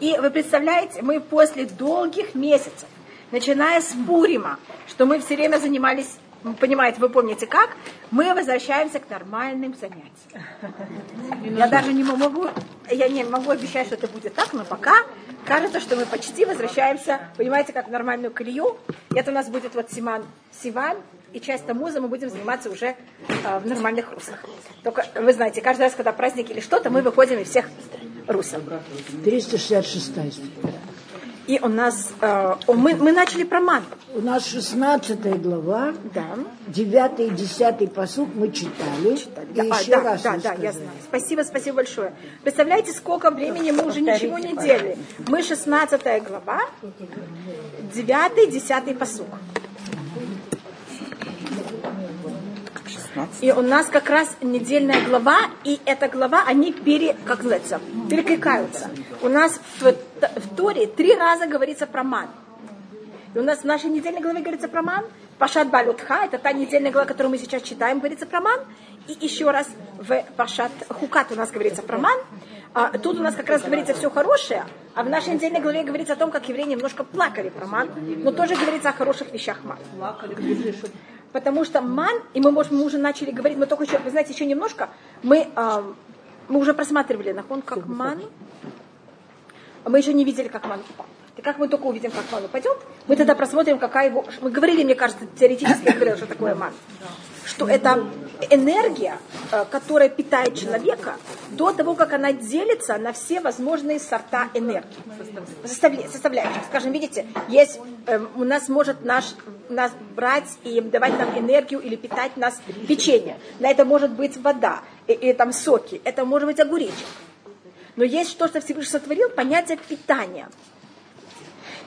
И вы представляете, мы после долгих месяцев, начиная с Пурима, что мы все время занимались вы понимаете, вы помните как, мы возвращаемся к нормальным занятиям. Я даже не могу, я не могу обещать, что это будет так, но пока кажется, что мы почти возвращаемся, понимаете, как в нормальную колею. Это у нас будет вот Симан, Сиван, и часть Тамуза мы будем заниматься уже э, в нормальных руслах. Только, вы знаете, каждый раз, когда праздник или что-то, мы выходим из всех русел. 366 и у нас, э, мы, мы начали про ман. У нас 16 глава, да. 9 и 10 посуд мы читали. читали. И да, еще да, раз да, да, я знаю. Спасибо, спасибо большое. Представляете, сколько времени мы уже ничего не делали. Мы 16 глава, 9 10 посуд. И у нас как раз недельная глава, и эта глава, они пере, как называется, перекликаются. У нас в, в Торе три раза говорится про ман. И у нас в нашей недельной главе говорится про ман. Пашат Балютха, это та недельная глава, которую мы сейчас читаем, говорится про ман. И еще раз в Пашат Хукат у нас говорится про ман. А, тут у нас как раз говорится все хорошее, а в нашей недельной главе говорится о том, как евреи немножко плакали про ман, но тоже говорится о хороших вещах ман. Потому что ман, и мы, может, мы уже начали говорить, мы только еще, вы знаете, еще немножко, мы, э, мы уже просматривали нахон как ман, мы еще не видели, как ман упал. И как мы только увидим, как ман упадет, мы тогда просмотрим, какая его... Мы говорили, мне кажется, теоретически говорили, что такое ман. Что это энергия, э, которая питает человека до того, как она делится на все возможные сорта энергии. Составляющих. Скажем, видите, есть, эм, у нас может наш, нас брать и давать нам энергию или питать нас печенье. На это может быть вода, или там соки, это может быть огуречек. Но есть что, что Всевышний сотворил, понятие питания.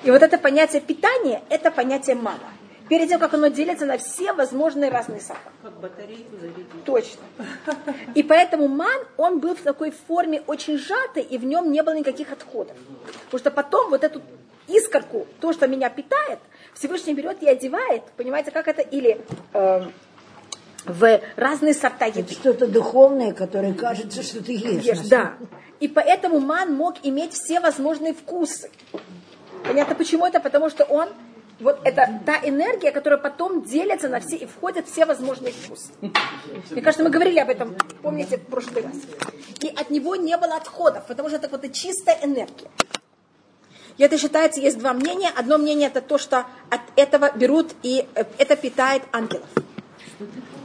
И вот это понятие питания, это понятие мало. Перед тем, как оно делится на все возможные разные сахара. Как батарейку зарядить. Точно. И поэтому ман, он был в такой форме очень сжатый, и в нем не было никаких отходов. Потому что потом вот эту искорку, то, что меня питает, Всевышний берет и одевает, понимаете, как это, или э, в разные сорта еды. Что-то духовное, которое кажется, что ты ешь. ешь да. И поэтому ман мог иметь все возможные вкусы. Понятно, почему это? Потому что он, вот это та энергия, которая потом делится на все и входят все возможные вкусы. Мне кажется, мы говорили об этом, помните, в прошлый раз. И от него не было отходов, потому что это вот это чистая энергия. И это считается, есть два мнения. Одно мнение это то, что от этого берут и э, это питает ангелов.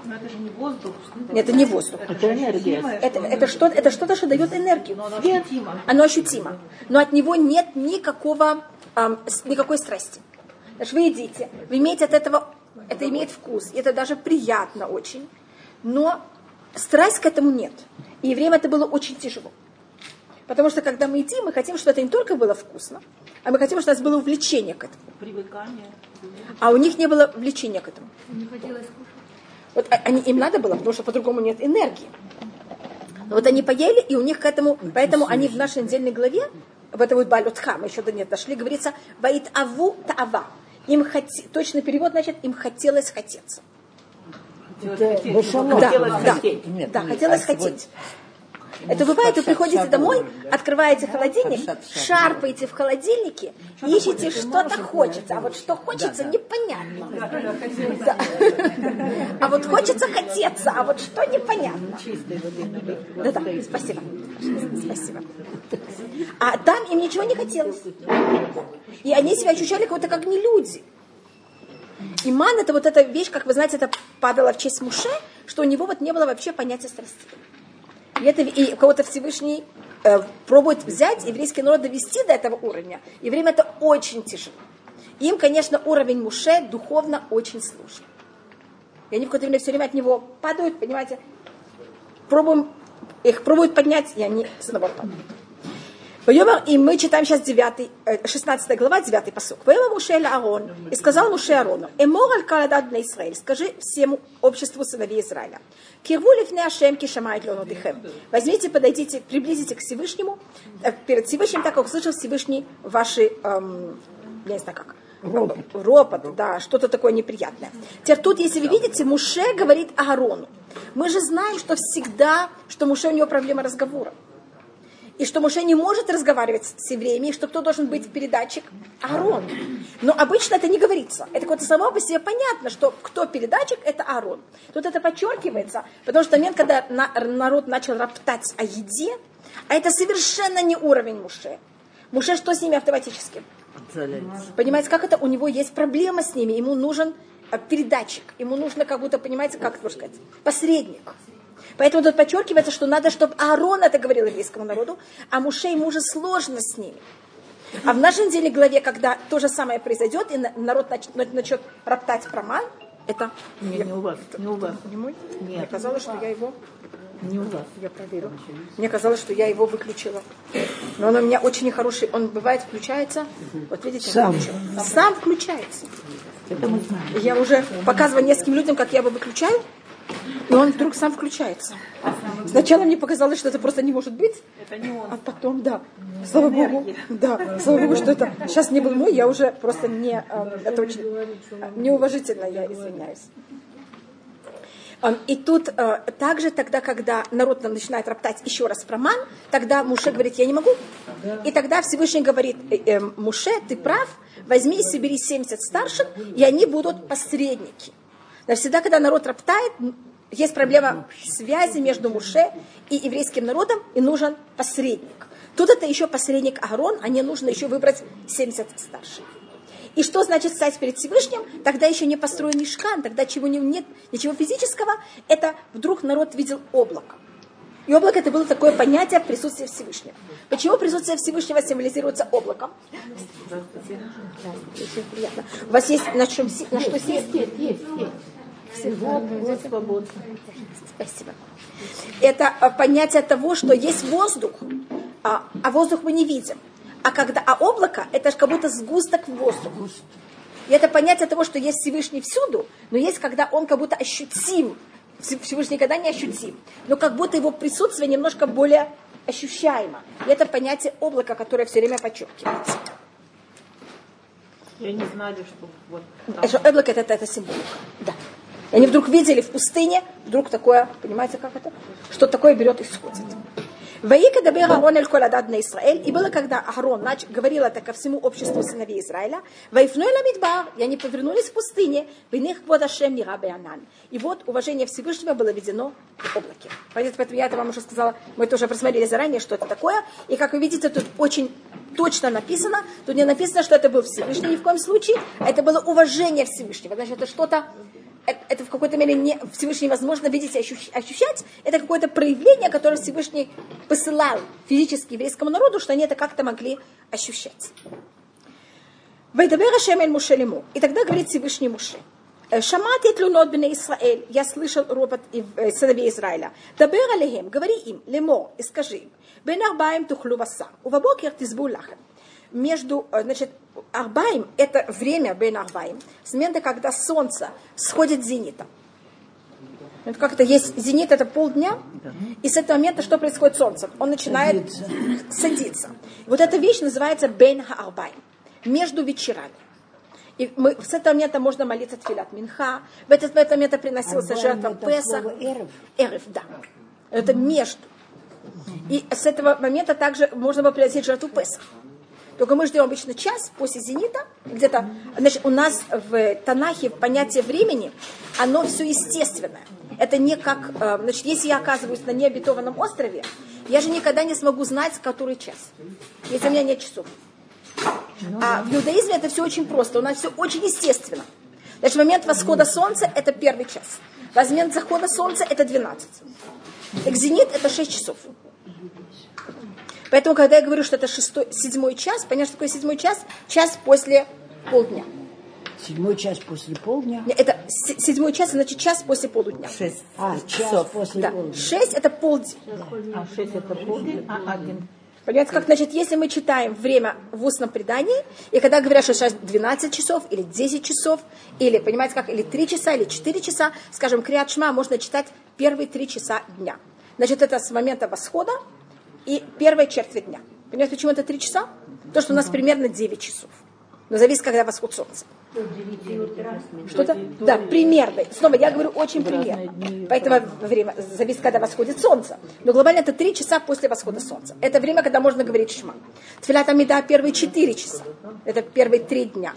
Но это же не воздух. Это не воздух. Это энергия. Это, это, что, это что-то, что дает энергию. Но оно ощутимо. Оно ощутимо. Но от него нет никакого, эм, никакой страсти. Значит, вы едите, вы имеете от этого, это имеет вкус, и это даже приятно очень. Но страсть к этому нет. И время это было очень тяжело. Потому что когда мы едим, мы хотим, чтобы это не только было вкусно, а мы хотим, чтобы у нас было увлечение к этому. Привыкание. А у них не было влечения к этому. Не хотелось кушать. Вот они, им надо было, потому что по-другому нет энергии. Но вот они поели, и у них к этому, поэтому они в нашей недельной главе, в это будет Балютха, мы еще до нет дошли, говорится, Ваит Аву Таава. Им хоти, точный перевод, значит, им хотелось хотеться. Это Да, да, да, хотелось хотеть. Это бывает, вы приходите домой, открываете холодильник, шарпаете в холодильнике, ищете что-то хочется. А вот что хочется, непонятно. Да. А вот хочется хотеться, а вот что непонятно. Да-да, спасибо. Спасибо. А там им ничего не хотелось. И они себя ощущали как-то как не люди. Иман это вот эта вещь, как вы знаете, это падало в честь Муше, что у него вот не было вообще понятия страсти. И, это, и кого-то Всевышний э, пробует взять еврейский народ довести до этого уровня. И время это очень тяжело. Им, конечно, уровень Муше духовно очень сложен. И они в какое-то время все время от него падают, понимаете, пробуем, их пробуют поднять, и они снова падают. И мы читаем сейчас 9, 16 глава, 9 посок. Воема Муше Аарон, и сказал Муше Аарону, Эмор аль каладат на Израиль, скажи всему обществу сыновей Израиля. Кирву лифне Ашем кишамает леонодыхем. Возьмите, подойдите, приблизите к Всевышнему, перед Всевышним, так как услышал Всевышний ваши, эм, я не знаю как, Ропот. ропот, да, что-то такое неприятное. Теперь тут, если вы видите, Муше говорит Аарону. Мы же знаем, что всегда, что Муше у него проблема разговора. И что Муше не может разговаривать с евреями, и что кто должен быть передатчик? Аарон. Но обычно это не говорится. Это как-то само по себе понятно, что кто передатчик, это Аарон. Тут это подчеркивается, потому что момент, когда народ начал роптать о еде, а это совершенно не уровень Муше. Муше что с ними автоматически? Понимаете, как это? У него есть проблема с ними, ему нужен э, передатчик, ему нужно как будто, понимаете, как это сказать, посредник. Поэтому тут подчеркивается, что надо, чтобы Аарон это говорил еврейскому народу, а Муше ему уже сложно с ними. А в нашей недельной главе, когда то же самое произойдет, и народ начнет, начнет роптать про ман, это... Не, не у вас, не у вас. Не мой? Нет. Мне казалось, что я его... Не у вас. Я проверю. Мне казалось, что я его выключила. Но он у меня очень нехороший. Он бывает включается. Вот видите? Сам. Сам включается. Это мы знаем. Я уже показываю нескольким людям, как я его выключаю. И он вдруг сам включается. Сначала мне показалось, что это просто не может быть. Это не он. А потом, да, слава богу, да, слава богу, что это сейчас не был мой, я уже просто не, э, это очень неуважительно, я извиняюсь. Эм, И тут э, также тогда, когда народ нам начинает роптать еще раз про ман, тогда Муше говорит, я не могу. И тогда Всевышний говорит, э, Муше, ты прав, возьми и собери 70 старших, и они будут посредники. Навсегда, когда народ роптает, есть проблема связи между Муше и еврейским народом, и нужен посредник. Тут это еще посредник Аарон, а не нужно еще выбрать 70 старших. И что значит стать перед Всевышним? Тогда еще не построен мешкан, тогда чего не, нет, ничего физического. Это вдруг народ видел облако. И облако это было такое понятие присутствия Всевышнего. Почему присутствие Всевышнего символизируется облаком? Да, очень приятно. У вас есть на, чем, на что сесть? Есть, есть, есть. Вот свободно. Спасибо. Это а, понятие того, что есть воздух, а, а воздух мы не видим. А, когда, а облако это же как будто сгусток воздуха. И это понятие того, что есть Всевышний всюду, но есть, когда он как будто ощутим. Всевышний никогда не ощутим. Но как будто его присутствие немножко более ощущаемо. И это понятие облака, которое все время подчеркивается. Я не знали, что вот там. Что облако это, это, это символика. Да. И они вдруг видели в пустыне, вдруг такое, понимаете, как это? Что такое берет и сходит. Ваика дабер Аарон эль коладад на Израиль. И было, когда Аарон нач, говорил это ко всему обществу сыновей Израиля. Ваифной ламидбар. И они повернулись в пустыне. Виних квадашем мира беанан. И вот уважение Всевышнего было введено в облаке. Поэтому я это вам уже сказала. Мы это уже просмотрели заранее, что это такое. И как вы видите, тут очень точно написано. Тут не написано, что это был Всевышний ни в коем случае. А это было уважение Всевышнего. Значит, это что-то это в какой-то мере не, Всевышний возможно видеть и ощущать, это какое-то проявление, которое Всевышний посылал физически еврейскому народу, что они это как-то могли ощущать. И тогда говорит Всевышний Муше. Шамати тлунот бне Исраэль. Я слышал ропот сыновей Израиля. Дабер алехем. Говори им. Лемо. И скажи им. Бен арбаем тухлю васа. Увабокер тизбу лахем между, значит, Арбаим – это время Бен Арбаим, с момента, когда солнце сходит с зенита. Это как-то есть зенит, это полдня, и с этого момента что происходит с солнцем? Он начинает садиться. садиться. Вот эта вещь называется Бен Арбаим, между вечерами. И мы, с этого момента можно молиться Тфилат Минха. В этот, в этот момент приносился Арбаим жертва это слово эрев? Эрев, да. Это между. И с этого момента также можно было приносить жертву Песах. Только мы ждем обычно час после зенита, где-то, значит, у нас в Танахе понятие времени, оно все естественное. Это не как, э, значит, если я оказываюсь на необитованном острове, я же никогда не смогу знать, который час, если у меня нет часов. А в иудаизме это все очень просто, у нас все очень естественно. Значит, момент восхода солнца – это первый час. Момент захода солнца – это 12. Экзенит – это 6 часов. Поэтому, когда я говорю, что это шестой, седьмой час, понятно, что такое седьмой час? Час после полдня. Седьмой час после полдня. Не, Это седьмой час, значит час после полудня. Шесть. А, час часов. после Да. полдня. Шесть это полдень. А шесть это полдень, а один. Понимаете, как, значит, если мы читаем время в устном предании, и когда говорят, что сейчас 12 часов, или 10 часов, или, понимаете, как, или 3 часа, или 4 часа, скажем, Криат Шма можно читать первые 3 часа дня. Значит, это с момента восхода и первой четверти дня. Понимаете, почему это 3 часа? То, что у нас примерно 9 часов. Но зависит, когда восход солнца. Что-то? Да, примерно. Снова я говорю очень примерно. Поэтому время зависит, когда восходит солнце. Но глобально это три часа после восхода солнца. Это время, когда можно говорить шма. Тфилат Амида первые четыре часа. Это первые три дня.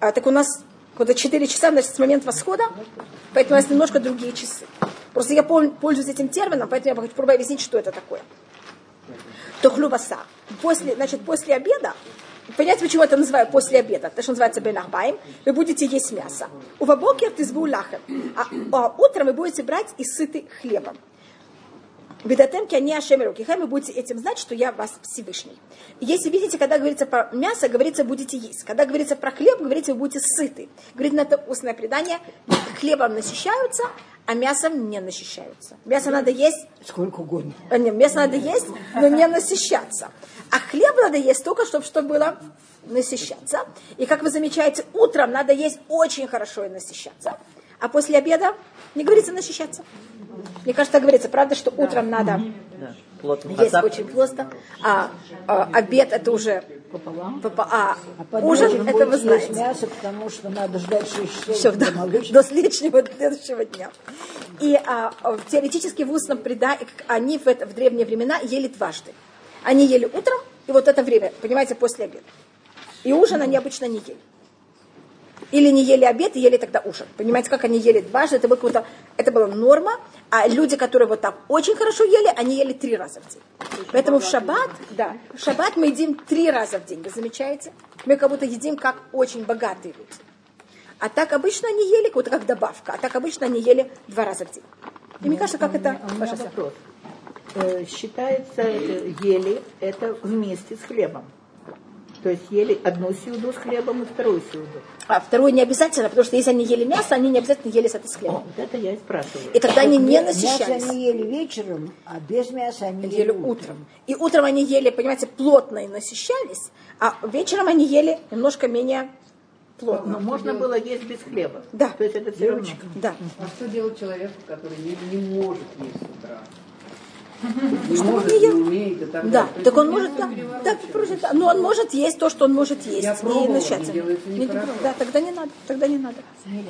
А, так у нас когда 4 часа, значит, с момента восхода, поэтому у нас немножко другие часы. Просто я пользуюсь этим термином, поэтому я попробую объяснить, что это такое. Тохлюбаса. После, значит, после обеда Понять, почему это называю после обеда, потому что называется бенахбайм, вы будете есть мясо. У вабокер ты лахем, а, а утром вы будете брать и сыты хлебом. Бедатемки они ашемеру кихем, вы будете этим знать, что я вас Всевышний. Если видите, когда говорится про мясо, говорится, будете есть. Когда говорится про хлеб, говорится, вы будете сыты. Говорит на это устное предание, хлебом насыщаются, а мясом не насыщаются. Мясо надо есть... Сколько угодно. А, нет, мясо надо есть, но не насыщаться. А хлеб надо есть только, чтобы что было насыщаться. И как вы замечаете, утром надо есть очень хорошо и насыщаться. А после обеда не говорится насыщаться. Мне кажется, говорится, правда, что утром надо Плотно. есть очень просто, а, а обед это уже Пополам. а, А ужин это вы знаете. мясо, потому что надо ждать 6 часов Все, до до, следующего, следующего дня. И а, теоретически в устном предании, они в, это, в древние времена ели дважды. Они ели утром, и вот это время, понимаете, после обеда. И ужин они обычно не ели. Или не ели обед и ели тогда ужин. Понимаете, как они ели дважды, это, было это была норма, а люди, которые вот так очень хорошо ели, они ели три раза в день. Поэтому в шаббат, да, в шаббат мы едим три раза в день, вы замечаете? Мы как будто едим как очень богатые люди. А так обычно они ели, вот как добавка, а так обычно они ели два раза в день. И мне кажется, как это... У меня вопрос. Э, Считается, э, ели это вместе с хлебом. То есть ели одну сюду с хлебом и вторую сюду. А второе не обязательно, потому что если они ели мясо, они не обязательно ели с этой с О, хлебом. вот это я и спрашиваю. И тогда они не Мясо насыщались. они ели вечером, а без мяса они ели утром. И утром они ели, понимаете, плотно и насыщались, а вечером они ели немножко менее плотно. Но можно было есть без хлеба. Да. То есть это все. Да. А что делать человеку, который не, не может есть с утра? Не может, не не умеет и так Да, так он может, да, переворачивать. просит, да. но он может есть то, что он может есть. Я и пробовала, не делается Не- да, тогда не надо, тогда не надо.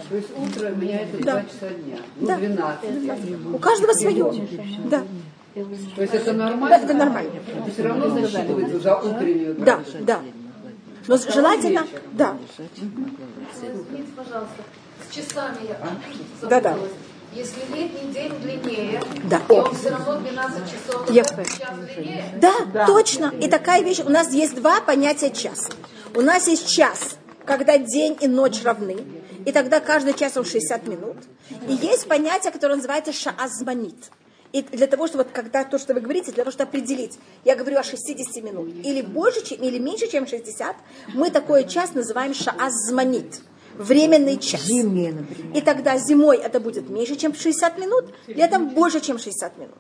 То есть утро у меня это Да. 2 часа дня. Ну, Да. 12. У каждого свое. Да, То есть это нормально? Да, это нормально. Это все равно засчитывается за утреннюю да, да. Но желательно, да, Извините, пожалуйста, с часами я Да-да. Если летний день длиннее, Да. и он все равно 12 часов, Я- час длиннее, Да, точно. И такая вещь. У нас есть два понятия час. У нас есть час, когда день и ночь равны. И тогда каждый час он 60 минут. И есть понятие, которое называется шаазманит. И для того, чтобы вот когда то, что вы говорите, для того, чтобы определить, я говорю о 60 минут, или больше, чем, или меньше, чем 60, мы такой час называем шаазманит. Временный час. Зимние, например. И тогда зимой это будет меньше, чем 60 минут, летом больше, чем 60 минут.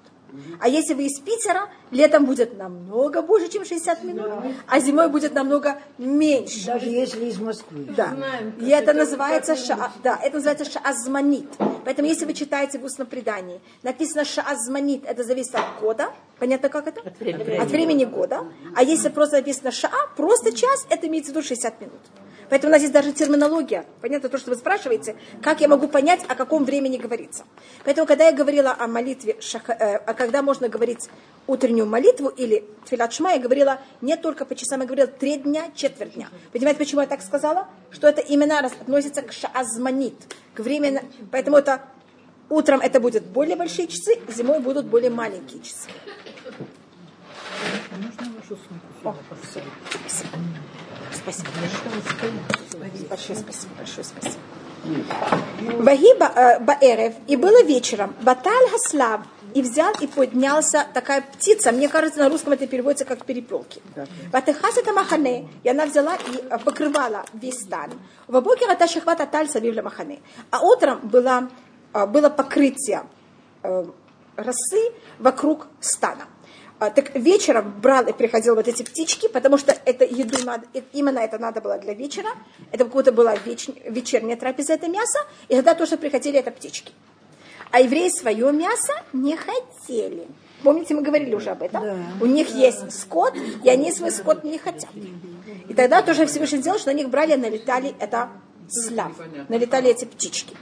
А если вы из Питера, летом будет намного больше, чем 60 минут, а зимой будет намного меньше. Даже если из Москвы. Да. И это называется, ша, да, это называется шаазманит. Поэтому, если вы читаете в устном предании, написано шаазманит, это зависит от года. Понятно, как это? От времени. От времени года. А если просто написано шаа, просто час, это имеется в виду 60 минут. Поэтому у нас есть даже терминология. Понятно то, что вы спрашиваете, как я могу понять, о каком времени говорится. Поэтому, когда я говорила о молитве, э, а когда можно говорить утреннюю молитву или тфилат шма, я говорила не только по часам, я говорила три дня, четверть дня. Понимаете, почему я так сказала? Что это именно относится к шаазманит, к времени. Поэтому это утром это будут более большие часы, зимой будут более маленькие часы. О, всё. Спасибо. Спасибо. Большое спасибо, большое спасибо. Ваги ба- э, баэрев, и было вечером, баталь хаслав, и взял и поднялся такая птица, мне кажется, на русском это переводится как перепелки. Ватехас это махане, и она взяла и э, покрывала весь стан. Вабокер это шахвата таль савивля махане. А утром было, э, было покрытие росы вокруг стана. А, Так вечером брал и приходил вот эти птички, потому что это еду надо, именно это надо было для вечера. Это какая-то была веч- вечерняя трапеза, это мясо, и тогда тоже приходили это птички. А евреи свое мясо не хотели. Помните, мы говорили уже об этом? У них есть скот, и они свой скот не хотят. И тогда тоже Всевышний сделал, что на них брали, налетали это слав, налетали эти птички.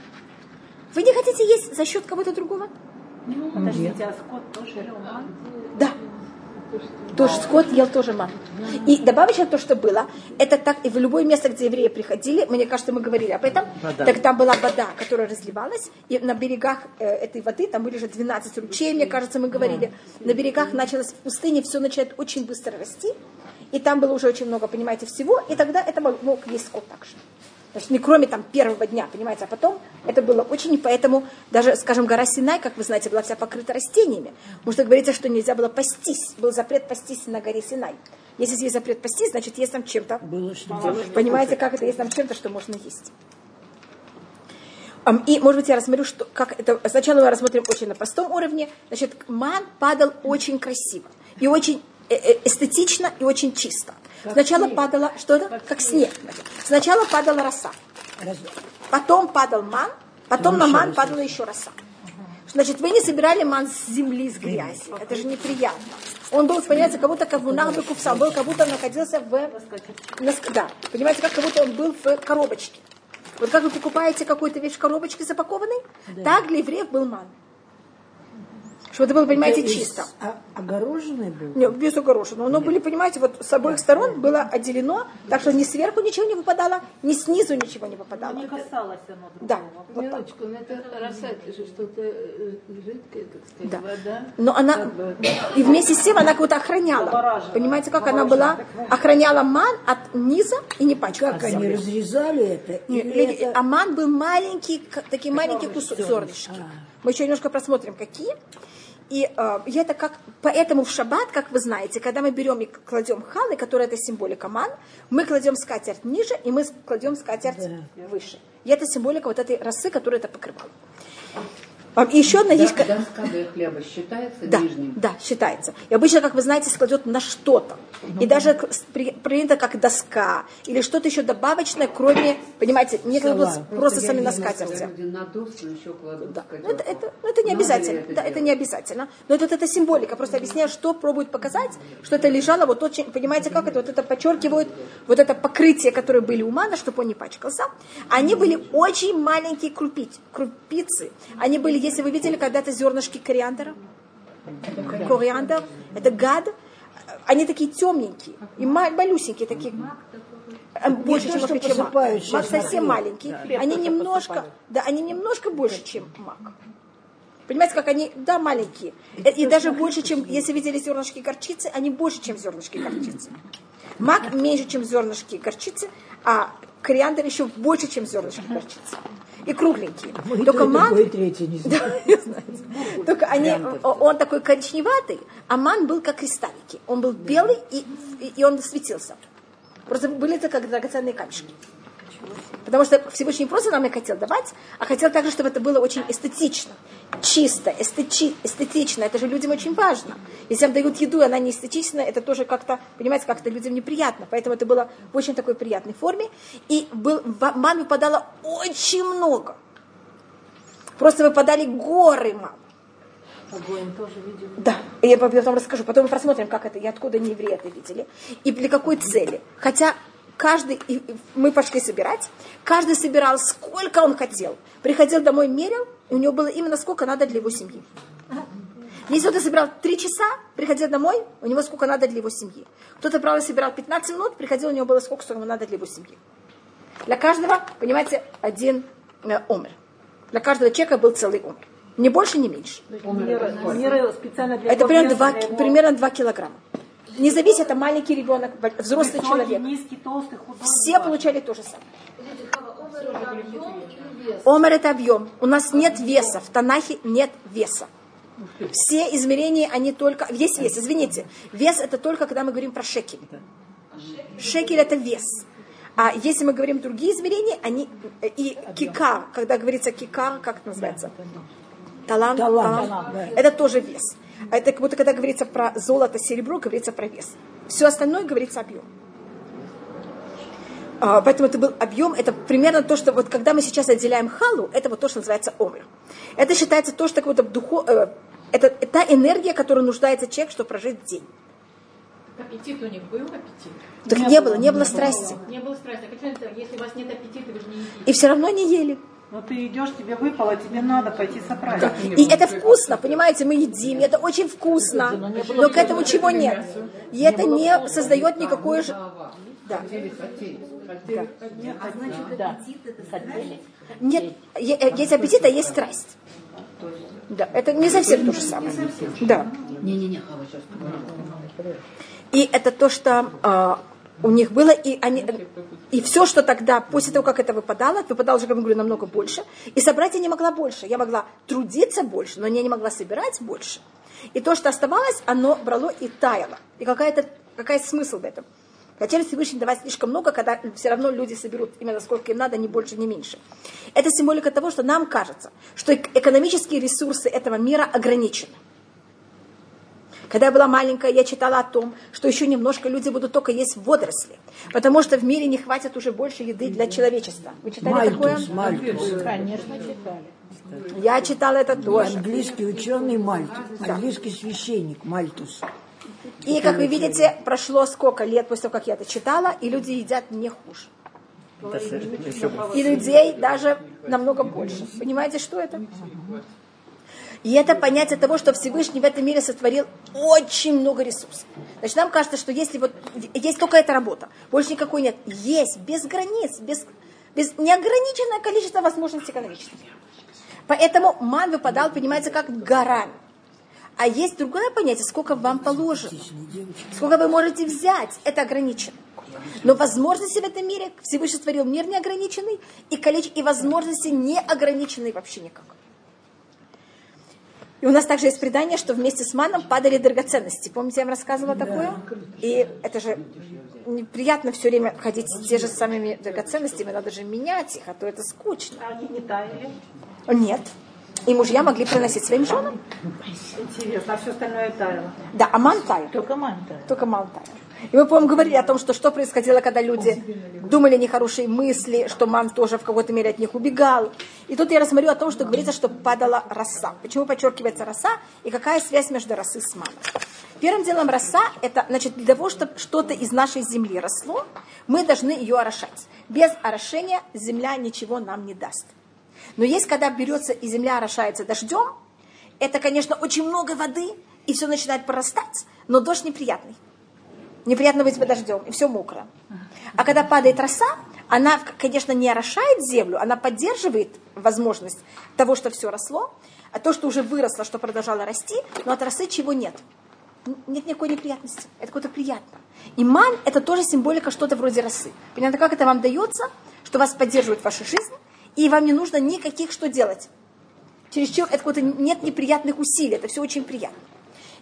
Вы не хотите есть за счет кого-то другого? Подождите, а скот тоже ел ман? Да. Тоже скот ел тоже ман. И добавочно то, что было, это так и в любое место, где евреи приходили, мне кажется, мы говорили об этом, так там была вода, которая разливалась, и на берегах э, этой воды, там были же 12 ручей, мне кажется, мы говорили, на берегах началось в пустыне, все начинает очень быстро расти, и там было уже очень много, понимаете, всего, и тогда это мог, мог есть скот также. Значит, не кроме там первого дня, понимаете, а потом это было очень, поэтому даже, скажем, гора Синай, как вы знаете, была вся покрыта растениями. Потому что говорится, что нельзя было пастись, был запрет пастись на горе Синай. Если есть запрет пастись, значит, есть там чем-то. Было что делать. Понимаете, как это, есть там чем-то, что можно есть. И, может быть, я рассмотрю, что, как это... Сначала мы рассмотрим очень на простом уровне. Значит, ман падал очень красиво и очень эстетично и очень чисто. Сначала падала, что это? Как, снег. значит. Сначала падала роса. Раз- Потом падал ман, потом на еще ман падала еще роса. Значит, вы не собирали ман с земли, с грязи. Это же неприятно. Он был, понимаете, как будто как в Нахбекувса, он был, как будто он находился в... на Да, понимаете, как будто он был в коробочке. Вот как вы покупаете какую-то вещь в коробочке запакованной, так для евреев был ман. Чтобы это было, понимаете, Это чисто. а- огороженный был? Не, без огорошено. Оно были, понимаете, вот с обоих сторон было отделено, так что ни сверху ничего не выпадало, ни снизу ничего не выпадало. Не касалось оно другого. Да, вот. Минуточку, но это роса, это же что-то э, жидкое, так сказать, Да. вода. Но она, Как бы- и вместе с тем она кого-то охраняла. Понимаете, как она была? Охраняла ман от низа и не пачкалась. Как они разрезали это? Не, Или люди, это- Аман был маленький, такие маленькие кусочки, зернышки. Мы еще немножко просмотрим, какие. И э, и это как, поэтому в шаббат, как вы знаете, когда мы берем и кладем халы, которые это символика ман, мы кладем скатерть ниже, и мы кладем скатерть выше. И это символика вот этой росы, которая это покрывала. А, еще одна есть... ка- Доска для хлеба считается Да, нижним? да, считается. И обычно, как вы знаете, складет на что-то. И даже при- принято как доска или что-то еще добавочное, кроме, понимаете, не кладут просто сами на скатерти. на доску еще кладут Да. Ну, это, это, ну, это не Надо обязательно. это да, это делать? не обязательно. Но это вот эта символика. Просто объясняю, что пробует показать, что это лежало вот очень, понимаете, как это, вот это подчеркивает, вот это покрытие, которое были у мана, чтобы он не пачкался. Они были очень маленькие крупить, крупицы. Они были, если вы видели когда-то зернышки кориандра, кориандр, это гад, они такие темненькие и ма- малюсенькие такие. э, Больше, чем мак. Мак совсем маленький. Они немножко, посыпают. да, они немножко больше, чем мак. Понимаете, как они, да, маленькие. Э, И даже больше, чем, если видели зернышки горчицы, они больше, чем зернышки горчицы. Мак меньше, чем зернышки горчицы, а кориандр еще больше, чем зернышки горчицы. И кругленькие. Мы и Только мак, другое, и третье не знаем. да, знаю. Только они, он такой коричневатый, а ман был как кристаллики. Он был белый и, и, и он светился. Просто были это как драгоценные камешки. Потому что Всевышний не просто нам их хотел давать, а хотел также, чтобы это было очень эстетично, чисто, эстетичи- эстетично. Это же людям очень важно. Если им дают еду, и она не эстетичная, это тоже как-то, понимаете, как-то людям неприятно. Поэтому это было в очень такой приятной форме. И был, в ман выпадало очень много. Просто выпадали горы мам. Тоже видели. Да, я потом расскажу. Потом мы просмотрим, как это и откуда не евреи это видели. И для какой цели. Хотя каждый, и- мы пошли собирать, каждый собирал сколько он хотел. Приходил домой, мерил, у него было именно сколько надо для его семьи. Если кто-то собирал 3 часа, приходил домой, у него сколько надо для его семьи. Кто-то, правда, собирал 15 минут, приходил, у него было сколько, сколько ему надо для его семьи. Для каждого, понимаете, один э, омер. Для каждого человека был целый омер. Ни больше, ни меньше. Мира специально для Это примерно веса, 2, для его- примерно 2 килограмма. Не зависит, это маленький ребенок, взрослый Высокий, человек. низкий, толстый, худой. Все получали то же самое. Омер это объем. У нас нет веса. В Танахе нет веса. Все измерения, они только... Есть вес, извините. Вес это только, когда мы говорим про шекель. Шекель это вес. А если мы говорим другие измерения, они... И кикар, когда говорится кикар, как это называется? Талант. Талант, талант. Это тоже вес. Это как будто, когда говорится про золото, серебро, говорится про вес. Все остальное говорится объем. А, Поэтому это был объем, это примерно то, что вот когда мы сейчас отделяем халу, это вот то, что называется омер. Это считается то, что как будто в духу, э, это та энергия, которую нуждается человек, чтобы прожить день. Аппетит у них был аппетит. Так не было, не было страсти. Не было страсти. А как это, если у вас нет аппетита, вы же не едите. И все равно не ели. Но ты идешь, тебе выпало, тебе надо пойти собрать. И это вкусно, понимаете, мы едим, это очень вкусно, но к этому чего нет. И это не создает никакой же... Да. Нет, е- э, есть аппетит, а есть страсть. Да, это не совсем то же самое. Да. Не-не-не, И это то, что а, у них было, и, они, и все, что тогда, после того, как это выпадало, это выпадало уже, как я говорю, намного больше, и собрать я не могла больше. Я могла трудиться больше, но я не могла собирать больше. И то, что оставалось, оно брало и таяло. И какая-то, какая смысл в этом? Хотели Всевышний давать слишком много, когда все равно люди соберут именно сколько им надо, ни больше, ни меньше. Это символика того, что нам кажется, что эк- экономические ресурсы этого мира ограничены. Когда я была маленькая, я читала о том, что еще немножко люди будут только есть водоросли, потому что в мире не хватит уже больше еды для человечества. Вы читали такое? Мальтус, Мальтус. Конечно, читали. Я читала это тоже. Английский ученый Мальтус. Английский священник Мальтус. И, как вы видите, прошло сколько лет после того, как я это читала, и люди едят не хуже. И людей даже намного больше. Понимаете, что это? И это понятие того, что Всевышний в этом мире сотворил очень много ресурсов. Значит, нам кажется, что если вот есть только эта работа, больше никакой нет. Есть, без границ, без, без неограниченное количество возможностей экономических. Поэтому ман выпадал, понимаете, как горами. А есть другое понятие, сколько вам положено. Сколько вы можете взять, это ограничено. Но возможности в этом мире, Всевышний створил мир неограниченный, и, количество, и возможности не ограниченные вообще никак. И у нас также есть предание, что вместе с маном падали драгоценности. Помните, я вам рассказывала такое? И это же неприятно все время ходить с те же самыми драгоценностями, надо же менять их, а то это скучно. Они не таяли. Нет. И мужья могли приносить своим женам. Интересно, а все остальное таяло. Да, а таял. Только манта. Только ман таял. И мы, по-моему, говорили о том, что что происходило, когда люди думали нехорошие мысли, что ман тоже в какой-то мере от них убегал. И тут я рассмотрю о том, что говорится, что падала роса. Почему подчеркивается роса и какая связь между росой с маном. Первым делом роса, это значит для того, чтобы что-то из нашей земли росло, мы должны ее орошать. Без орошения земля ничего нам не даст. Но есть, когда берется и земля орошается дождем, это, конечно, очень много воды, и все начинает прорастать, но дождь неприятный. Неприятно быть под дождем, и все мокро. А когда падает роса, она, конечно, не орошает землю, она поддерживает возможность того, что все росло, а то, что уже выросло, что продолжало расти, но от росы чего нет. Нет никакой неприятности. Это какое-то приятно. И ман – это тоже символика что-то вроде росы. Понятно, как это вам дается, что вас поддерживает ваша жизнь, и вам не нужно никаких что делать. Чересчур это какое-то нет неприятных усилий, это все очень приятно.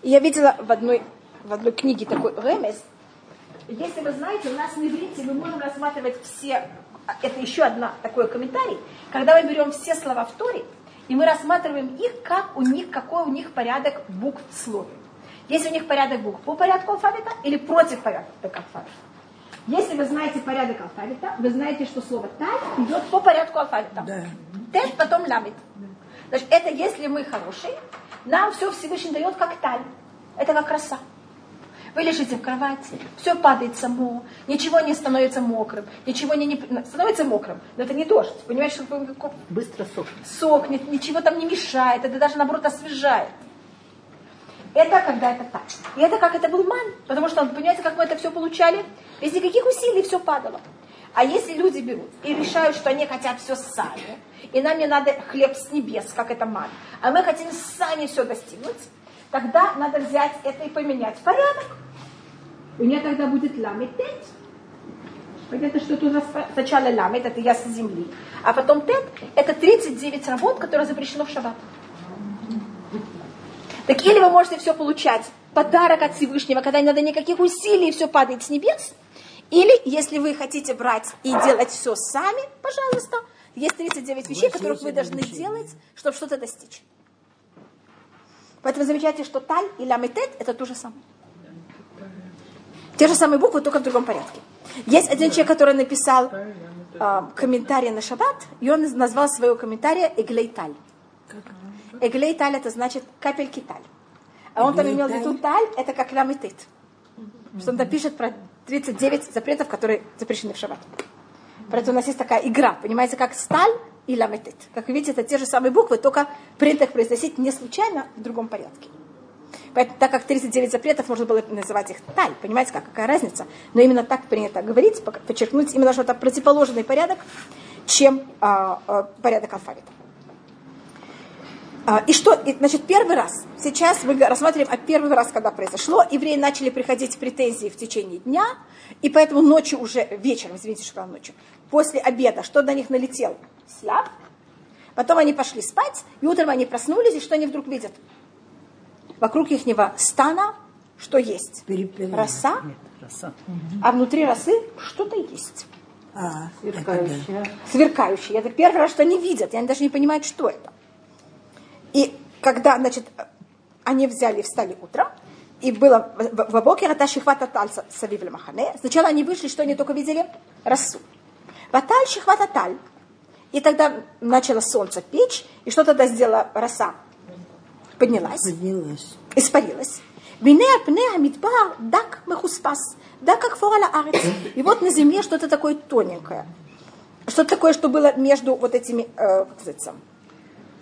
И я видела в одной, в одной книге такой ремес. Если вы знаете, у нас на иврите мы можем рассматривать все, это еще одна такой комментарий, когда мы берем все слова в Торе, и мы рассматриваем их, как у них, какой у них порядок букв в слове. Если у них порядок букв по порядку алфавита или против порядка алфавита. Если вы знаете порядок алфавита, вы знаете, что слово таль идет по порядку алфавита. Да. Тет, потом ламит. Значит, это если мы хорошие, нам все Всевышний дает как таль. Это как роса. Вы лежите в кровати, все падает само, ничего не становится мокрым, ничего не, не- становится мокрым, но это не дождь, понимаете, что Быстро сохнет. сохнет, ничего там не мешает, это даже наоборот освежает. Это когда это так. И это как это был ман, потому что, понимаете, как мы это все получали? Без никаких усилий все падало. А если люди берут и решают, что они хотят все сами, и нам не надо хлеб с небес, как это ман, а мы хотим сами все достигнуть, тогда надо взять это и поменять порядок. У меня тогда будет ламет тет. Понятно, что это у нас сначала ламет, это я с земли, а потом тет, это 39 работ, которые запрещено в шаббат. Так или вы можете все получать, подарок от Всевышнего, когда не надо никаких усилий, все падает с небес. Или, если вы хотите брать и делать все сами, пожалуйста, есть 39 вещей, которых вы должны делать, чтобы что-то достичь. Поэтому замечайте, что таль и ламетет – это то же самое. Те же самые буквы, только в другом порядке. Есть один человек, который написал а, комментарий на шаббат, и он назвал своего комментария Эглейталь. Эглейталь это значит капельки таль. А он там имел в виду таль, это как ламетит. что он там пишет про 39 запретов, которые запрещены в шаббат. Поэтому у нас есть такая игра, понимаете, как сталь и ламетет. Как вы видите, это те же самые буквы, только принято их произносить не случайно, в другом порядке. Поэтому, так как 39 запретов, можно было называть их таль. Понимаете, как, какая разница? Но именно так принято говорить, подчеркнуть именно, что это противоположный порядок, чем а, а, порядок алфавита. А, и что, значит, первый раз, сейчас мы рассматриваем а первый раз, когда произошло, евреи начали приходить претензии в течение дня, и поэтому ночью уже, вечером, извините, что ночью, после обеда, что на них налетел? Сляп. Потом они пошли спать, и утром они проснулись, и что они вдруг видят? Вокруг их стана что есть? Перепелы. Роса. Нет, роса. А внутри росы что-то есть. А, Сверкающая. Сверкающее. Это первый раз, что они видят, и они даже не понимают, что это. И когда, значит, они взяли и встали утром, и было в Абокер, это шихвата тальца савивля махане. Сначала они вышли, что они только видели? Росу. Ваталь шихвата таль. И тогда начало солнце печь, и что тогда сделала роса? Поднялась, поднялась. испарилась. Бине пне амидбар дак мехуспас. Да, как форала арец. И вот на земле что-то такое тоненькое. Что-то такое, что было между вот этими, э, как называется,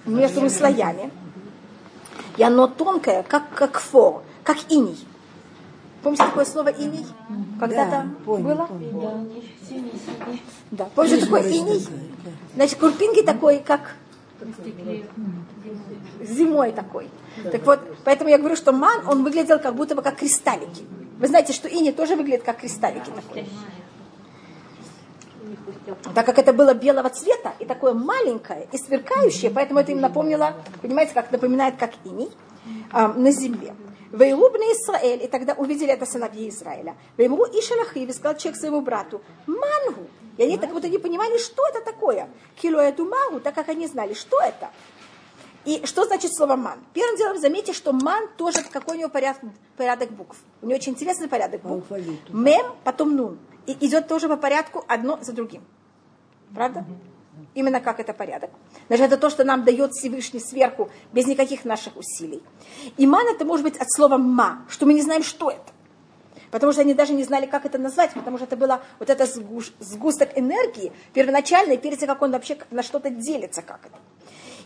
между слоями. И оно тонкое, как, как фор, как иней. Помните такое слово иней? Когда-то Да, было? помню. Да. Помните такое иней? Значит, курпинки такой, как зимой такой. Так вот, поэтому я говорю, что ман, он выглядел как будто бы как кристаллики. Вы знаете, что ини тоже выглядит как кристаллики такой. Так как это было белого цвета и такое маленькое и сверкающее, поэтому это им напомнило, понимаете, как напоминает, как иней э, на земле. Вейлубны Израиль, и тогда увидели это сыновья Израиля. Веймру и сказал человек своему брату, мангу. И они так будто не понимали, что это такое. Кило эту магу, так как они знали, что это. И что значит слово ман? Первым делом заметьте, что ман тоже какой у него порядок, порядок букв. У него очень интересный порядок букв. Мем, потом нун. И идет тоже по порядку одно за другим. Правда? Именно как это порядок. Значит, это то, что нам дает Всевышний сверху, без никаких наших усилий. И ман это может быть от слова ма, что мы не знаем, что это. Потому что они даже не знали, как это назвать, потому что это было вот это сгусток энергии первоначальный, перед тем, как он вообще на что-то делится, как это.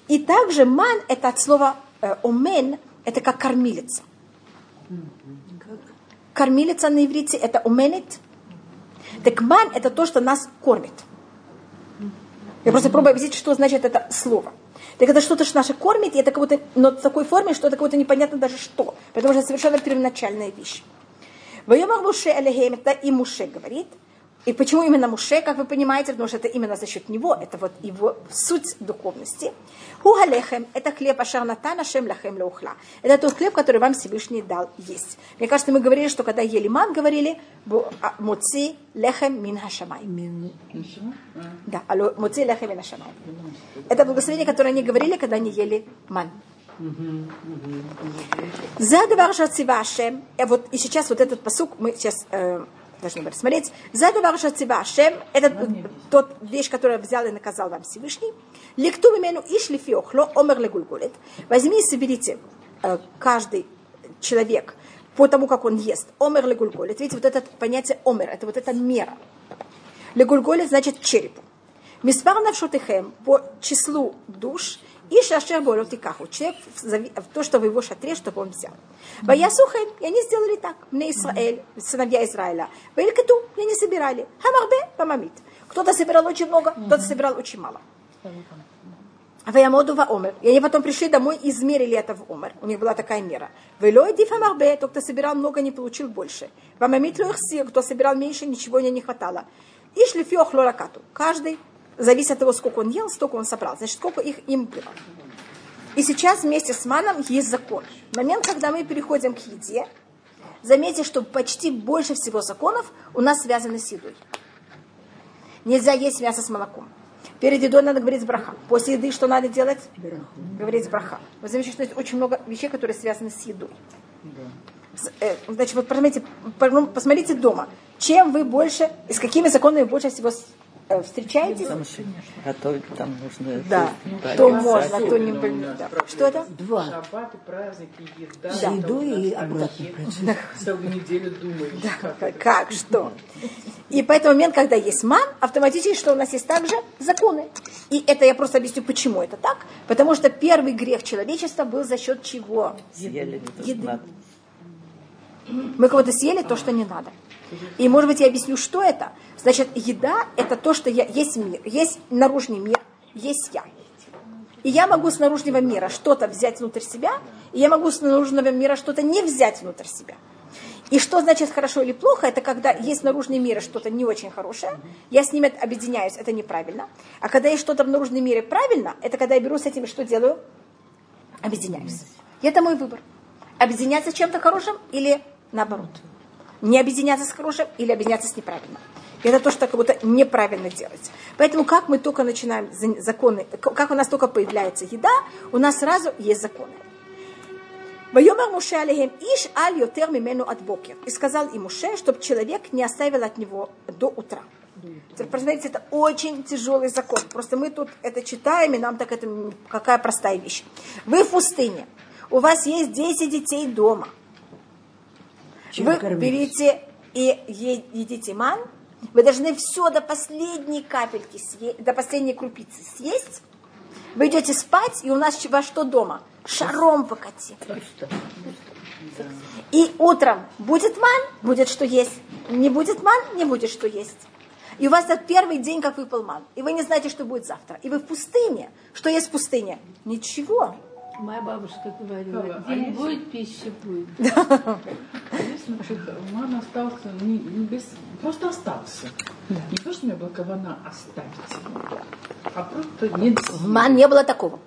И также ман это от слова э, омен, это как кормилица. Кормилица на иврите это оменит. Так ман это то, что нас кормит. Я просто пробую объяснить, что значит это слово. Так это что-то, что наше кормит, и это как будто, но в такой форме, что это как будто непонятно даже что. Потому что это совершенно первоначальная вещь. Воемах Муше Алехем, это и Муше говорит. И почему именно Муше, как вы понимаете, потому что это именно за счет него, это вот его суть духовности. Хугалехем – это хлеб Ашарнатана Шем Лахем Леухла. Это тот хлеб, который вам Всевышний дал есть. Мне кажется, мы говорили, что когда ели ман, говорили а, Муци Лехем Мин Хашамай. Да, алло, Муци Лехем Мин Хашамай. Это благословение, которое они говорили, когда они ели ман. За давар шацива Ашем. И вот и сейчас вот этот посук мы сейчас э, должны были смотреть. За давар шацива Ашем. Это тот вещь, которую взял и наказал вам Всевышний. Лекту имену ишли фиохло омер легульгулет. Возьми и соберите э, каждый человек по тому, как он ест. Омер легульгулет. Видите, вот это понятие омер, это вот эта мера. Легульгулет значит черепу. Миспар навшотыхем по числу душ и шашер болот и каху. Человек в то, что в его шатре, чтобы он взял. Ваясухен, и они сделали так. Мне Израиль, сыновья Израиля. Ваилькату, и они собирали. Хамарбе, помамит. Кто-то собирал очень много, кто-то собирал очень мало. Ваямоду ва омер. И они потом пришли домой и измерили это в омер. У них была такая мера. Велой дифамарбе, тот, кто собирал много, не получил больше. Вамамит лоихсир, кто собирал меньше, ничего не хватало. И шлифиох лоракату. Каждый зависит от того, сколько он ел, столько он собрал. Значит, сколько их им было. И сейчас вместе с маном есть закон. Момент, когда мы переходим к еде, заметьте, что почти больше всего законов у нас связаны с едой. Нельзя есть мясо с молоком. Перед едой надо говорить браха. После еды что надо делать? Говорить браха. Вы заметите, что есть очень много вещей, которые связаны с едой. С- э, Значит, вот посмотрите, по- посмотрите дома, чем вы больше, и с какими законами больше всего э, встречаетесь, Готовить там нужно. да, это- то да, можно, да. то не да. Что это? Два. Шаббаты, праздники, еда. С там едой у нас и обратно. Целую неделю думаешь, как это. Как, что? И поэтому момент, когда есть ман, автоматически, что у нас есть также законы. И это я просто объясню, почему это так. Потому что первый грех человечества был за счет чего? Съели не то, что Еды. надо. Мы кого-то съели то, что не надо. И, может быть, я объясню, что это. Значит, еда – это то, что я, есть мир. Есть наружный мир, есть я. И я могу с наружного мира что-то взять внутрь себя, и я могу с наружного мира что-то не взять внутрь себя. И что значит хорошо или плохо, это когда есть в наружном мире что-то не очень хорошее, я с ними объединяюсь, это неправильно. А когда есть что-то в наружном мире правильно, это когда я беру с этим и что делаю? Объединяюсь. И это мой выбор. Объединяться с чем-то хорошим или наоборот. Не объединяться с хорошим или объединяться с неправильным. И это то, что как будто неправильно делать. Поэтому как мы только начинаем за- законы, как у нас только появляется еда, у нас сразу есть законы. Вайомар Муше алейхем иш аль йотер мимену от бокер. И сказал и Муше, чтобы человек не оставил от него до утра. Посмотрите, это очень тяжелый закон. Просто мы тут это читаем, и нам так это какая простая вещь. Вы в пустыне. У вас есть 10 детей дома. Чем Вы кормить? берите и едите ман. Вы должны все до последней капельки, съесть, до последней крупицы съесть. Вы идете спать, и у нас ч- во что дома? Шаром покати. И утром будет ман, будет что есть. Не будет ман, не будет что есть. И у вас этот первый день, как выпал ман. И вы не знаете, что будет завтра. И вы в пустыне. Что есть в пустыне? Ничего. Моя бабушка говорила, Хава, а день если- будет, пища будет. А Если, значит, остался, не, не без, просто остался. Не то, что у меня была кавана оставить его, а просто нет. Ман не было такого.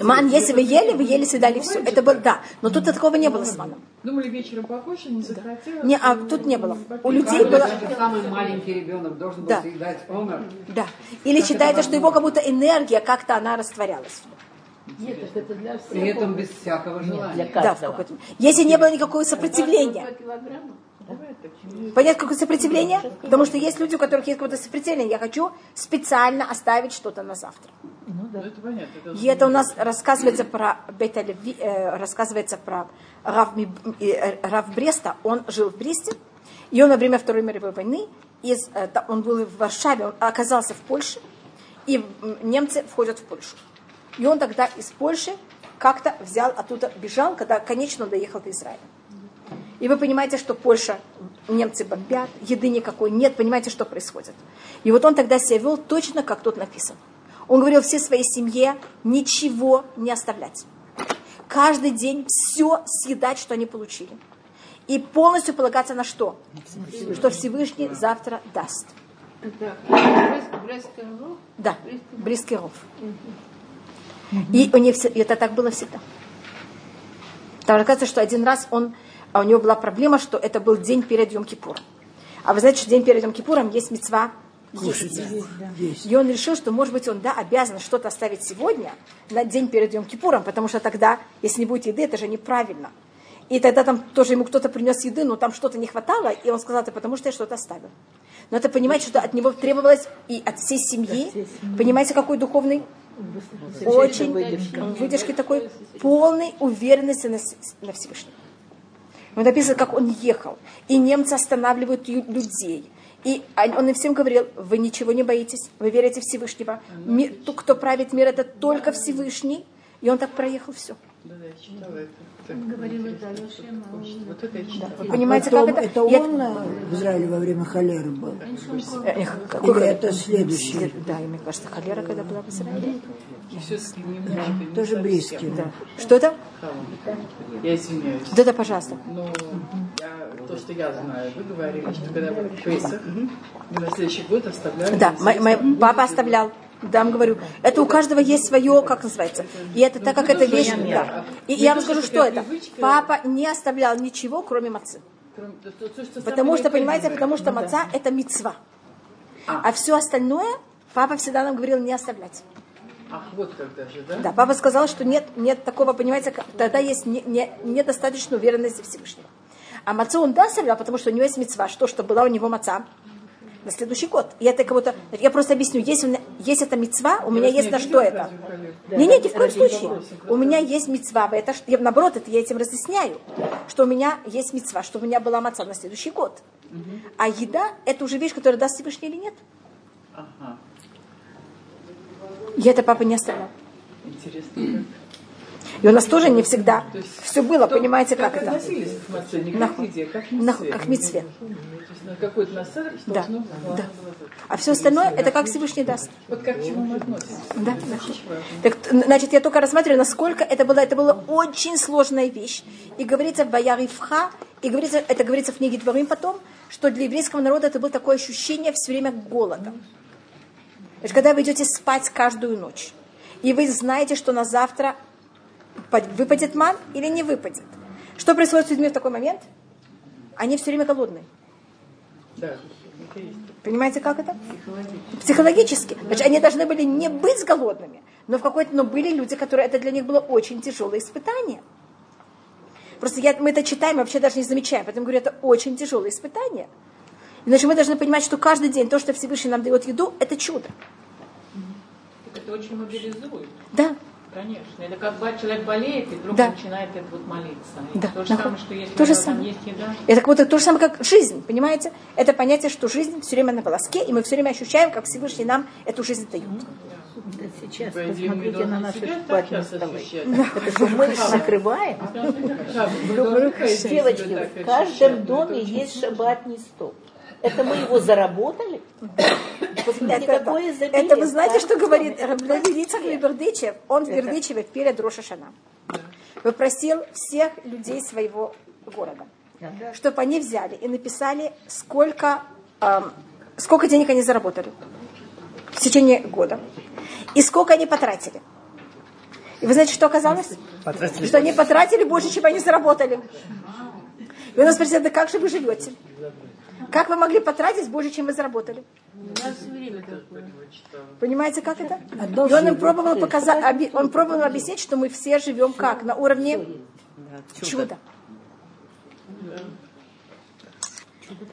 Ман, если вы ели, вы ели, съедали все. Это было, да. Но тут такого не было с маном. Думали, вечером покушать, не захотела. Не, а тут не было. У людей было... самый маленький ребенок должен был Да. съедать омер. Да. Или считается, что его как будто энергия как-то она растворялась. Нет, так это для всех. При этом без всякого желания. Да, в какой-то... Если не было никакого сопротивления. Понятно, какое сопротивление? Потому что есть люди, у которых есть какое-то сопротивление. Я хочу специально оставить что-то на завтра. Ну, это понятно. это И это у нас рассказывается про Бета Леви, э, рассказывается про Рав, э, Рав Бреста. Он жил в Бресте, и он во время Второй мировой войны, из, э, та- он был в Варшаве, он оказался в Польше, и немцы входят в Польшу. И он тогда из Польши как-то взял оттуда, бежал, когда, конечно, он доехал до Израиля. И вы понимаете, что Польша, немцы бомбят, еды никакой нет, понимаете, что происходит. И вот он тогда себя вел точно, как тут написано. Он говорил всей своей семье ничего не оставлять. Каждый день все съедать, что они получили. И полностью полагаться на что? Что Всевышний завтра даст. Это Брест- Брестский ров. Да, близкий ров. И у них все- это так было всегда. Там рассказывается, что один раз он, а у него была проблема, что это был день перед Йом Кипуром. А вы знаете, что день перед Йом Кипуром есть мецва есть. Есть. И он решил, что, может быть, он, да, обязан что-то оставить сегодня на день перед Йом Кипуром, потому что тогда, если не будет еды, это же неправильно. И тогда там тоже ему кто-то принес еды, но там что-то не хватало, и он сказал, это потому что я что-то оставил. Но это понимаете, что от него требовалось и от всей семьи, понимаете, какой духовный очень выдержки такой полной уверенности на, на Всевышнем. Вот написано, как он ехал. И немцы останавливают людей. И он он им всем говорил, вы ничего не боитесь, вы верите в Всевышнего. Ми- ту- кто правит мир, это только Всевышний. И он так проехал все. Да, да, я читала это. Так, Говорила. Вот это я читала. Вы понимаете, Потом, как это? это он э, в Израиле во время холеры был? Эх, какой Или это следующий? Да, и мне кажется, холера, когда была в Израиле. Может, не Тоже близкий. Да. Что это? Я извиняюсь. Да, да, пожалуйста. Но я, то, что я знаю, вы говорили, что когда вы Песах, вы на следующий год оставляли... Да, мой, мой папа оставлял. Да, вам говорю, это у каждого есть свое, как называется. И это так как это вещь. Да. И я вам скажу, что это. Папа не оставлял ничего, кроме мацы. Потому что, понимаете, потому что маца это мецва. А все остальное папа всегда нам говорил не оставлять. Ах, вот как даже, да? Да, папа сказал, что нет, нет такого, понимаете, тогда есть не- не- недостаточно уверенности Всевышнего. А мацу он да оставлял, потому что у него есть мецва, что, что была у него маца. На следующий год. Я это кого-то, я просто объясню, есть, у меня, есть эта мецва, у меня есть на что это. коллег? Не, не, ни в коем случае. У меня есть мецва, это, я, наоборот, это я этим разъясняю, что у меня есть мецва, что у меня была маца на следующий год. А еда это уже вещь, которая даст Всевышний или нет. Ага. Я это папа не оставлял. Интересно. И у нас тоже не всегда То есть все было, Кто- понимаете, как это? относились к На- как к еде, как к на- митцве. как митцве. То на какой-то насад Да, должно да. А все остальное это как Всевышний даст. Вот как к чему мы относимся. Да, да. Так, значит, я только рассматриваю, насколько это было, это была очень сложная вещь. И говорится в Баяривха, и говорится, это говорится в книге Дворим потом, что для еврейского народа это было такое ощущение все время голода. Значит, когда вы идете спать каждую ночь, и вы знаете, что на завтра выпадет ман или не выпадет. Что происходит с людьми в такой момент? Они все время голодные. Да. Понимаете, как это? Психологически. Значит, они должны были не быть голодными, но в какой-то, но были люди, которые это для них было очень тяжелое испытание. Просто я, мы это читаем, и вообще даже не замечаем. Поэтому говорю, это очень тяжелое испытание. Иначе мы должны понимать, что каждый день то, что Всевышний нам дает еду, это чудо. Это очень мобилизует. Да. Конечно. Это как бы человек болеет и вдруг Да. начинает это вот молиться. И Да. То же Нахуй. самое, что если То же самое. есть еда. Это как будто то же самое, как жизнь, понимаете? Это понятие, что жизнь все время на волоске, и мы все время ощущаем, как Всевышний нам эту жизнь дает. Да сейчас посмотрите на наши сейчас столы. Это мы их накрываем. Девочки, в каждом доме есть шабатный стол. Это мы его заработали? Посмотрите, Это, какое изобилие это вы знаете, что говорит доме. Ицхак Бердычев? Он в Бердычеве перед Рошашана попросил всех людей своего города, чтобы они взяли и написали, сколько, эм, сколько денег они заработали в течение года и сколько они потратили. И вы знаете, что оказалось? Что они потратили больше, чем они заработали. И он нас спросил, да как же вы живете? Как вы могли потратить больше, чем вы заработали? У нас все время такое. Понимаете, как это? Одно И он им пробовал показать, он пробовал объяснить, что мы все живем как? На уровне Да, чуда.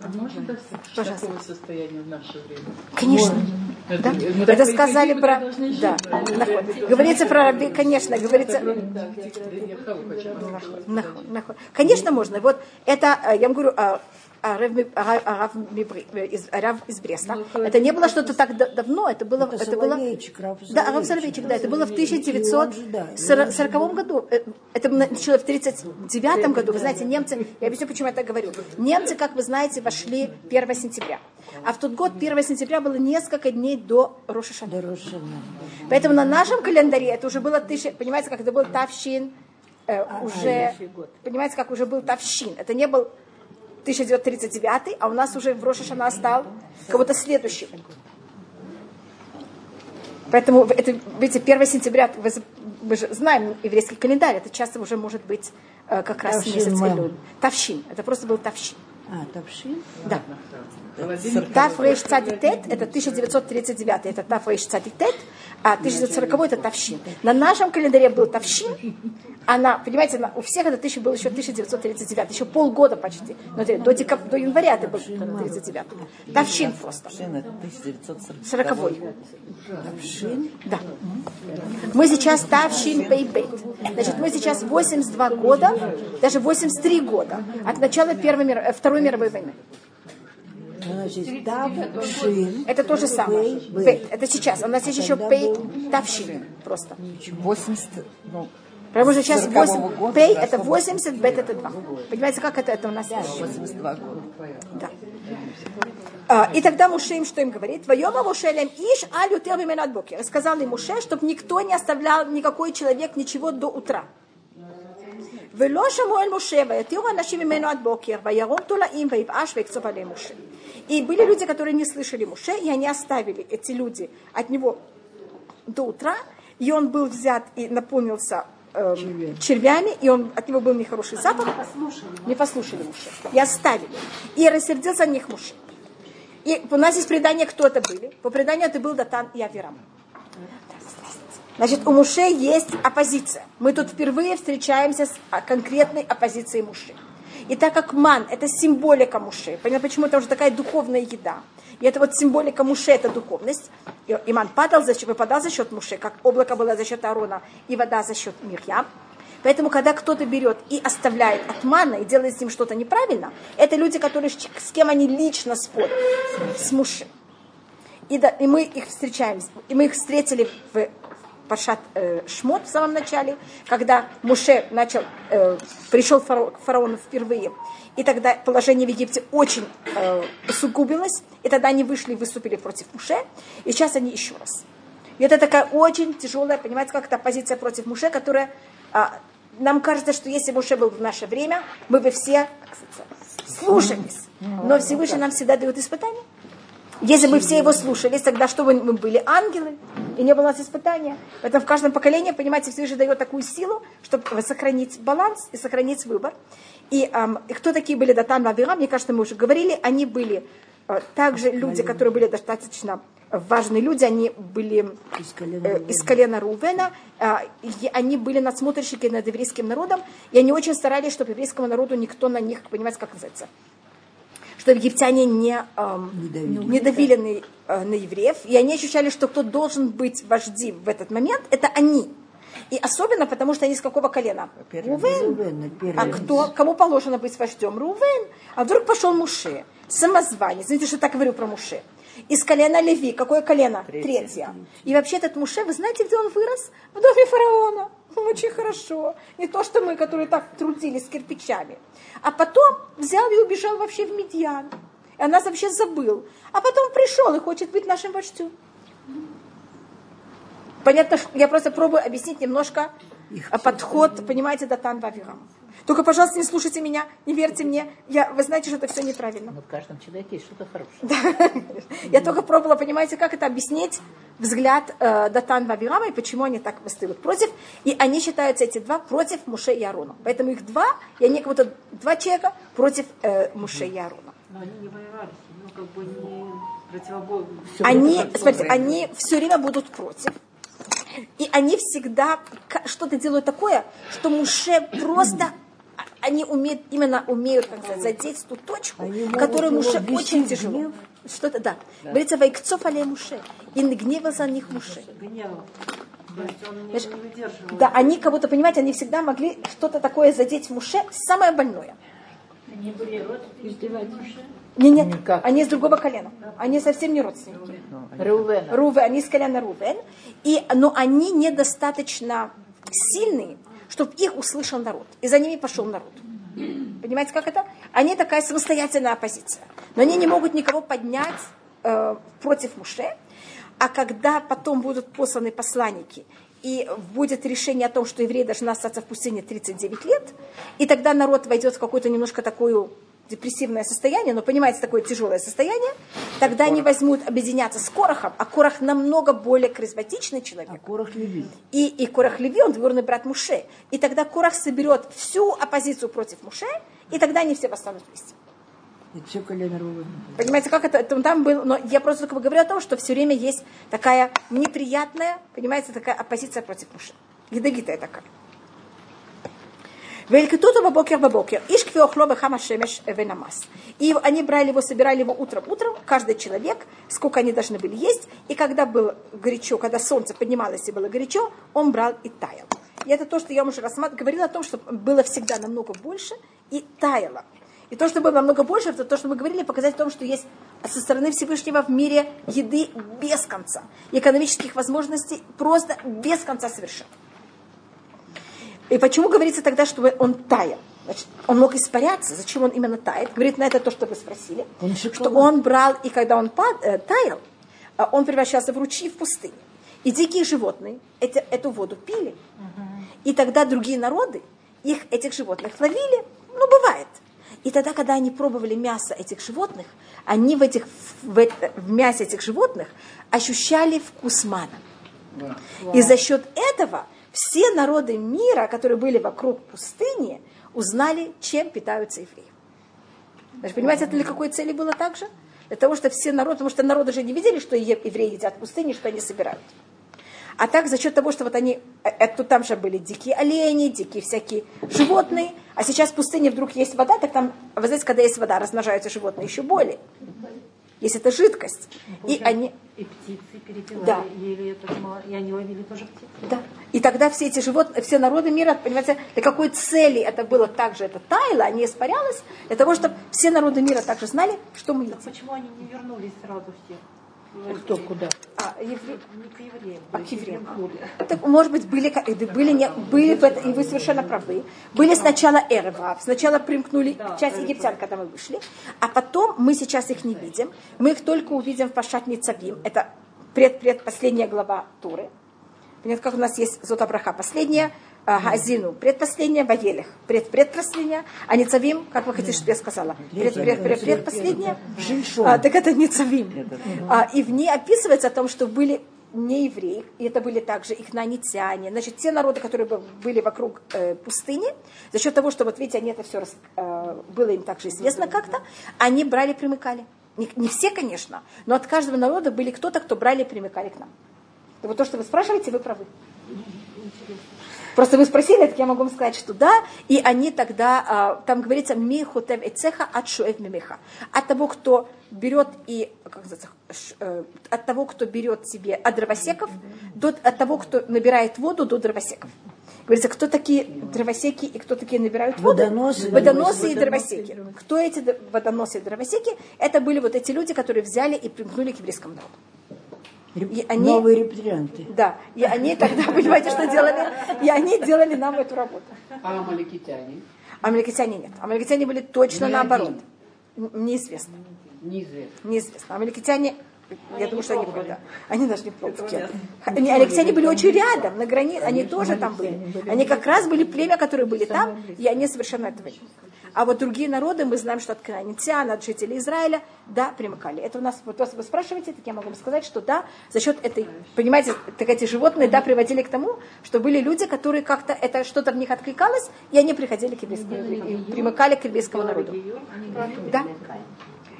А можно достичь Пожалуйста. такого состояния в наше время? Конечно. Это, Да? Это по сказали про... Да. да. Говорится про раби, конечно, говорится... Нахуй, нахуй. Конечно, можно. Вот это, э, я вам говорю, а, а, а, а, Рав Мибри- э, из, Рав из Бреста. Это не было что-то так да- давно, это было... Это Это было да, Рав Соловейчик. Да, это было в И он же, да, и он же- 1940 году. Э, Это началось в 1939 году. Вы знаете, немцы, я объясню, почему я так говорю. Немцы, как вы знаете, вошли 1 сентября. А в тот год, 1 сентября, было несколько дней до Рошашана. Дорожно. Поэтому на нашем календаре это уже было тысяча, понимаете, как это был Тавщин, э, уже, понимаете, как уже был Тавщин. Это не был 1939, а у нас уже в Рошашана стал кого-то следующий. Поэтому это, видите, 1 сентября, вы, мы же знаем еврейский календарь, это часто уже может быть э, как раз Тавшин, месяц. Элюль. Тавщин, это просто был Тавщин. А, Тавшин? Да. Таф Рейш Цадик Тет, это 1939, это Таф Рейш Цадик Тет, а 1940 это Тавщин. На нашем календаре был Тавщин, а на, понимаете, на- у всех это тысяча был еще 1939, еще полгода почти. Ну, это до, декаб- до января это был 39. Тавщин просто. Шин это 1940. Сороковой. Да. Мы сейчас Тавщин Бейбейт. Значит, мы сейчас 82 года, даже 83 года от начала Первой, Второй мировой войны. Значит, Тавшин. Это то же самое. Бейт. Это сейчас. У нас есть еще Тогда пей был- тавщин просто. 80, ну, Потому что сейчас 40-го 8, года пей это 80, бет это 2. Понимаете, как это, это у нас? 82 года. Да. А, и тогда Муше им что им говорит? Твоема Мушелем иш алю термимен бокер. Сказал им Муше, чтобы никто не оставлял, никакой человек ничего до утра. ולא שמעו אל משה, ויתירו אנשים ממנו עד בוקר, וירום תולעים, ויבאש ויקצוף עליהם משה. И были люди, которые не слышали Муше, и они оставили эти люди от него до утра, и он был взят и наполнился эм, червями, и он, от него был нехороший запах. Не послушали Муше. И оставили. И рассердился на них Муше. И у нас есть предание, кто это были. По преданию это был Датан и Авирам. Значит, у Муше есть оппозиция. Мы тут впервые встречаемся с а, конкретной оппозицией Муше. И так как ман – это символика Муше, понятно, почему это уже такая духовная еда. И это вот символика Муше – это духовность. И, ман падал за счет, выпадал за счет Муше, как облако было за счет Аарона, и вода за счет Мирьям. Поэтому, когда кто-то берет и оставляет от мана и делает с ним что-то неправильно, это люди, которые, с кем они лично спорят, с Муше. И, да, и мы их встречаем, и мы их встретили в Пашат э, Шмот в самом начале, когда Муше начал, э, пришел фараон, к фараону впервые. И тогда положение в Египте очень э, усугубилось. И тогда они вышли и выступили против Муше. И сейчас они еще раз. И это такая очень тяжелая, понимаете, как это позиция против Муше, которая... Э, нам кажется, что если Муше был в наше время, мы бы все как слушались. Но Всевышний нам всегда дает испытания. Если бы все его слушались, тогда что бы мы были? Ангелы, и не было у нас испытания. Поэтому в каждом поколении, понимаете, Всевышний дает такую силу, чтобы сохранить баланс и сохранить выбор. И, эм, и кто такие были Датан Вавира, мне кажется, мы уже говорили, они были э, также люди, которые были достаточно важные люди, они были из колена, э, из колена Рувена, э, и они были надсмотрщики над еврейским народом, и они очень старались, чтобы еврейскому народу никто на них, понимаете, как называется, чтобы египтяне не, эм, не давили, не давили на, э, на евреев, и они ощущали, что кто должен быть вожди в этот момент, это они. И особенно потому, что они из какого колена? Рувен. А кто, кому положено быть вождем? Рувен. А вдруг пошел Муше, самозванец. Знаете, что я так говорю про Муше? Из колена Леви. Какое колено? Третье. Третье. И вообще этот Муше, вы знаете, где он вырос? В доме фараона. Очень хорошо. Не то, что мы, которые так трудились с кирпичами. А потом взял и убежал вообще в Медьян. И о нас вообще забыл. А потом пришел и хочет быть нашим вождем. Понятно, что я просто пробую объяснить немножко Их подход, понимаете, Датан Вавирам. Только, пожалуйста, не слушайте меня, не верьте мне. Я, вы знаете, что это все неправильно. Но в каждом человеке есть что-то хорошее. Я только пробовала, понимаете, как это объяснить взгляд э, Датан Вавирама и почему они так восстают против. И они считаются, эти два, против Муше и Арона. Поэтому их два, и они как будто два человека против э, Муше и Арона. Но они не воевали, ну как бы не противоборны. Они, смотрите, они все время будут против. И они всегда что-то делают такое, что Муше просто они умеют, именно умеют как сказать, задеть ту точку, они которую Муше очень тяжело. Что-то, да. да. Говорится, вайкцов але Муше. И гневался на них Муше. Да, они как будто, понимаете, они всегда могли что-то такое задеть в Муше, самое больное. Они были родственники не, нет, Никак. они из другого колена. Они совсем не родственники. Рувен. Рувен, они из колена Рувен. И, но они недостаточно сильные, чтобы их услышал народ. И за ними пошел народ. Понимаете, как это? Они такая самостоятельная оппозиция. Но они не могут никого поднять э, против Муше. А когда потом будут посланы посланники, и будет решение о том, что евреи должны остаться в пустыне 39 лет, и тогда народ войдет в какую-то немножко такую депрессивное состояние, но понимаете, такое тяжелое состояние, тогда Корах. они возьмут объединяться с Корохом, а Корох намного более харизматичный человек. А Корох Леви. И, и Корох Леви, он двоюродный брат Муше. И тогда Корох соберет всю оппозицию против Муше, и тогда они все восстанут вместе. все колено Понимаете, как это, это там был, но я просто только говорю о том, что все время есть такая неприятная, понимаете, такая оппозиция против Муше. Ядовитая такая. Велькитуту бабокер бабокер. Ишкви охло бехама шемеш венамас. И они брали его, собирали его утром. Утром каждый человек, сколько они должны были есть. И когда было горячо, когда солнце поднималось и было горячо, он брал и таял. И это то, что я уже рассматривала, говорила о том, что было всегда намного больше и таяло. И то, что было намного больше, это то, что мы говорили, показать о том, что есть со стороны Всевышнего в мире еды без конца. Экономических возможностей просто без конца совершенно. И почему говорится тогда, чтобы он таял? Значит, он мог испаряться. Зачем он именно тает? Говорит на это то, что вы спросили. Он что он брал, и когда он пад, э, таял, э, он превращался в ручьи в пустыне. И дикие животные эти, эту воду пили. Угу. И тогда другие народы их, этих животных ловили. Ну, бывает. И тогда, когда они пробовали мясо этих животных, они в, этих, в, в мясе этих животных ощущали вкус мана. Да. И за счет этого все народы мира, которые были вокруг пустыни, узнали, чем питаются евреи. Значит, понимаете, это для какой цели было так же? Для того, что все народы, потому что народы же не видели, что евреи едят в пустыне, что они собирают. А так за счет того, что вот они, э, это там же были дикие олени, дикие всякие животные, а сейчас в пустыне вдруг есть вода, так там, вы знаете, когда есть вода, размножаются животные еще более. Если это жидкость. И они, И птицы перепелали, Да. ели это и они ловили тоже птиц. Да. И тогда все эти животные, все народы мира, понимаете, для какой цели это было также, это таяло, а не испарялось, для того, чтобы все народы мира также знали, что мы едим. Почему они не вернулись сразу все? Кто куда? А, евре- Не к евреям. а к евреям. Так, может быть, были, были, не, были в это- и вы совершенно правы. Были сначала эрва, сначала примкнули к часть египтян, когда мы вышли, а потом мы сейчас их не видим. Мы их только увидим в Пашат Ницавим. Это предпредпоследняя глава Туры. Понятно, как у нас есть Зотабраха последняя, а, Газину предпоследняя, Ваелех предпредпоследняя, а Ницавим, как вы хотите, чтобы я сказала? Пред, пред, пред, предпоследняя. А, так это Ницавим. А, и в ней описывается о том, что были не евреи, и это были также ихнанитяне, значит, те народы, которые бы- были вокруг э, пустыни, за счет того, что, вот видите, они это все было им также известно как-то, они брали, примыкали. Не, не все, конечно, но от каждого народа были кто-то, кто брали и примыкали к нам. Вот то, что вы спрашиваете, вы правы. Просто вы спросили, так я могу вам сказать, что да, и они тогда, а, там говорится, ми хотев и цеха от шуэв мимеха. От того, кто берет и, как называется, э, от того, кто берет себе от дровосеков, до, от того, кто набирает воду, до дровосеков. Говорится, кто такие дровосеки и кто такие набирают воду? Водоносы. Водоносы и дровосеки. Кто эти водоносы и дровосеки? Это были вот эти люди, которые взяли и примкнули к еврейскому народу. И они- Новые репатрианты. Да, и они тогда, понимаете, что делали? И они делали нам эту работу. А амаликитяне? Амаликитяне нет. Амаликитяне были точно наоборот. Неизвестно. Неизвестно. Неизвестно. Амаликитяне, я думаю, что они были. да. Они даже не пробовали. Они, амаликитяне были очень рядом, на границе. Они тоже там были. Они как раз были племя, которые были там, и они совершенно этого не а вот другие народы, мы знаем, что от кананитян, от жителей Израиля, да, примыкали. Это у нас, вот если вы спрашиваете, так я могу вам сказать, что да, за счет этой, понимаете, так эти животные, да, приводили к тому, что были люди, которые как-то, это что-то в них откликалось, и они приходили к еврейскому, примыкали к еврейскому народу. Да.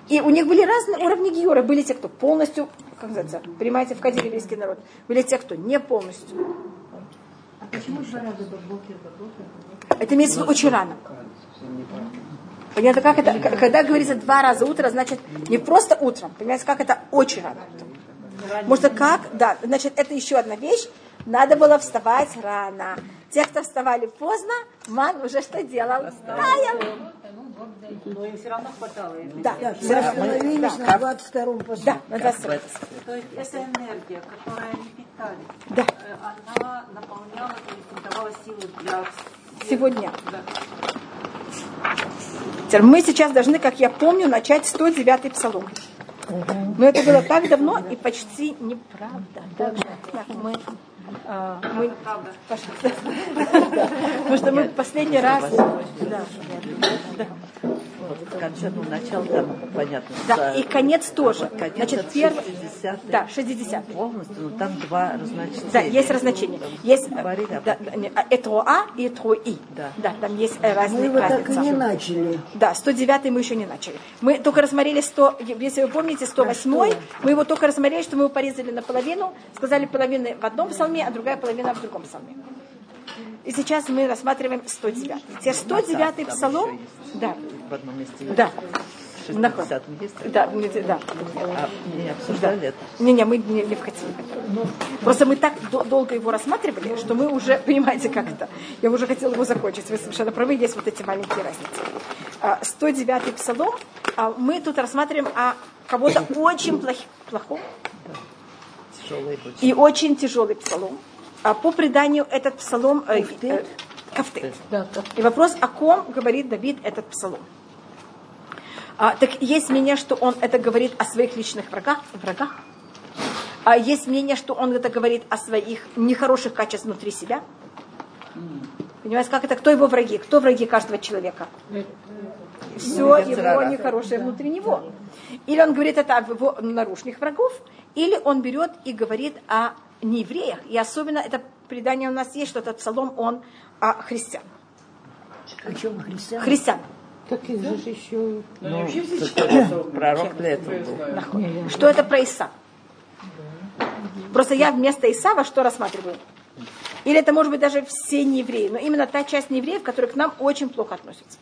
И у них были разные уровни гиора. Были те, кто полностью, как называется, понимаете, входили в еврейский народ. Были те, кто не полностью. А почему два раза до бокер? Это имеется в виду очень рано. Понятно, как это? Когда говорится два раза утро, значит не просто утром. Понимаете, как это очень рано. Может, как? Да, значит, это еще одна вещь. Надо было вставать рано. Те, кто вставали поздно, ман уже что делал? Таял. Но им все равно хватало. Да, Так, мы остановились на 22-м посуде. Да, на 22. То есть эта энергия, которой они питались, Да. э, она наполняла, то есть давала силы для... Сегодня. Да. Мы сейчас должны, как я помню, начать 109-й псалом. Но это было так давно и почти неправда. Так, так, мы, а, мы, потому что мы последний раз, да, Вот, конец, ну, начало там, понятно. да, за- и конец тоже. Конец Значит, первый, 60 да, 60 полностью, но там два разночтения. Да, есть разночения. Есть Говорили об да, да, не, а, этроа и этрои. Да. да, там есть э, Мы разные его так и не начали. Да, 109 мы еще не начали. Мы только рассмотрели 100, если вы помните, 108 мы его только рассмотрели, что мы его порезали наполовину, сказали половины в одном псалме, а другая половина в другом псалме. И сейчас мы рассматриваем 109. Теперь 109 Там псалом, да, В одном месте да, В 60-м есть. да, мы- да. А не обсуждали это? Не-не, мы не, не вкатили. Просто мы так до- долго его рассматривали, что мы уже, понимаете, как это. Я уже хотела его закончить. Вы совершенно правы, есть вот эти маленькие разницы. А, 109-й псалом. а Мы тут рассматриваем о кого-то очень плох, очень. и очень тяжелый псалом. А по преданию этот псалом... э, э, Кафтет. И вопрос, о ком говорит Давид этот псалом. А, так есть мнение, что он это говорит о своих личных врагах, врагах. А есть мнение, что он это говорит о своих нехороших качествах внутри себя. Понимаете, как это? Кто его враги? Кто враги каждого человека? Все его нехорошее внутри него. Или он говорит это о его наружных врагов, или он берет и говорит о неевреях. И особенно это предание у нас есть, что этот псалом, он о христиан. О чем христиан? Христиан. Так их же еще... Ну, это пророк для этого был. Что это про Иса? Просто я вместо Исава что рассматриваю? Или это может быть даже все неевреи, но именно та часть неевреев, которая к нам очень плохо относится.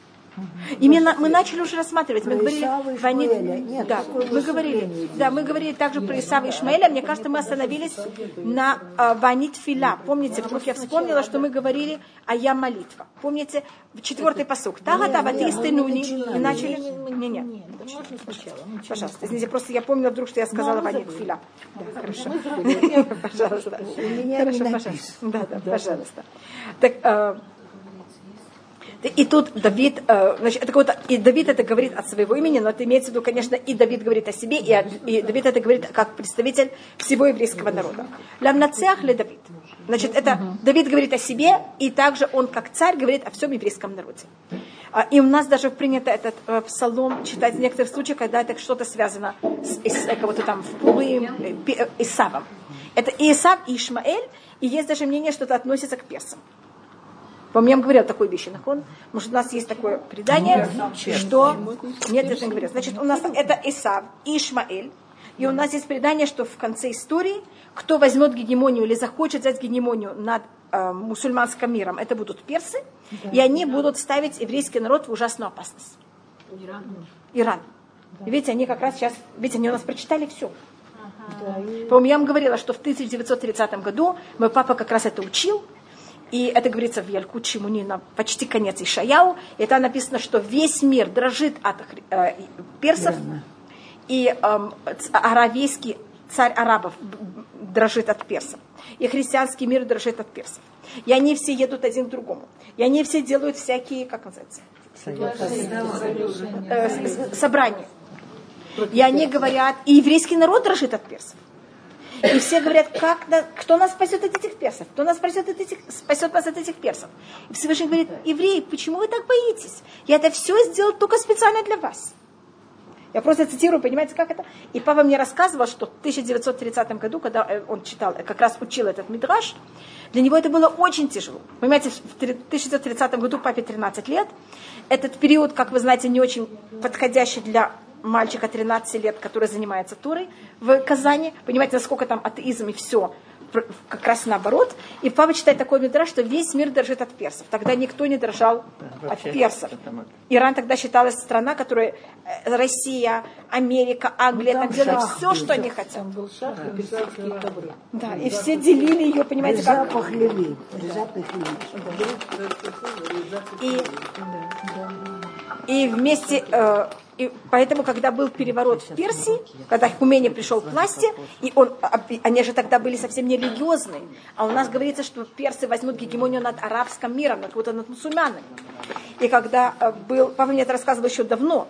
Именно мы начали уже рассматривать. Мы говорили, Ишмаэля. Нет, да, мы говорили, да, мы говорили также про Исава и Ишмаэля. Мне кажется, мы остановились на а, Ванит Фила. Помните, вдруг я вспомнила, что мы говорили о Я молитва. Помните, четвертый посук. Тага тава ты нуни. И начали. Не, не. Пожалуйста, извините, просто я помнила вдруг, что я сказала Ванит Фила. Да, хорошо. Пожалуйста. Хорошо, пожалуйста. Да, да, пожалуйста. Так, э, и тут Давид, э, значит, это какой-то, и Давид это говорит от своего имени, но это имеется в виду, конечно, и Давид говорит о себе, и, и Давид это говорит как представитель всего еврейского народа. Ламнацеах ле Давид. Значит, это Давид говорит о себе, и также он как царь говорит о всем еврейском народе. А, И у нас даже принято этот э, псалом читать в некоторых случаях, когда это что-то связано с, Ис- э, кого-то там в Пулым, Исавом. Это и Исав, и Ишмаэль, и есть даже мнение, что это относится к персам. По-моему, я вам говорила такой вещи, нахон. Может, у нас есть такое предание, что... Нет, это не говорил. Значит, у нас это Исав и Ишмаэль. И у нас есть предание, что в конце истории, кто возьмет гегемонию или захочет взять гегемонию над э, мусульманским миром, это будут персы, и они будут ставить еврейский народ в ужасную опасность. Иран. И видите, они как раз сейчас, видите, они у нас прочитали все. По-моему, я вам говорила, что в 1930 году мой папа как раз это учил, и это говорится в Ялькут Шимуни на почти конец Ишаяу. И там написано, что весь мир дрожит от э, персов, и ц- аравийский царь арабов дрожит от персов, и христианский мир дрожит от персов. И они все едут один к другому. И они все делают всякие, как называется, э, собрания. И они говорят, и еврейский народ дрожит от персов. И все говорят, как, кто нас спасет от этих персов? Кто нас спасет, от этих, спасет нас от этих персов? И Всевышний говорит, евреи, почему вы так боитесь? Я это все сделал только специально для вас. Я просто цитирую, понимаете, как это? И папа мне рассказывал, что в 1930 году, когда он читал, как раз учил этот мидраж, для него это было очень тяжело. Понимаете, в три- 1930 году папе 13 лет. Этот период, как вы знаете, не очень подходящий для мальчика 13 лет, который занимается турой в Казани. Понимаете, насколько там атеизм и все как раз наоборот. И папа читает такой мидраж, что весь мир дрожит от персов. Тогда никто не дрожал от персов. Иран тогда считалась страна, которая э, Россия, Америка, Англия, Ну, там, шах все, был, что они хотят. Там был шах и персидские ковры. Да, и все делили ее, понимаете, как... Запах лили. Запах лили. И, и вместе, э, и поэтому, когда был переворот в Персии, когда Хумени пришел к власти, и он, они же тогда были совсем не религиозные, а у нас говорится, что персы возьмут гегемонию над арабским миром, над, вот, над мусульманами. И когда э, был, папа мне это рассказывал еще давно,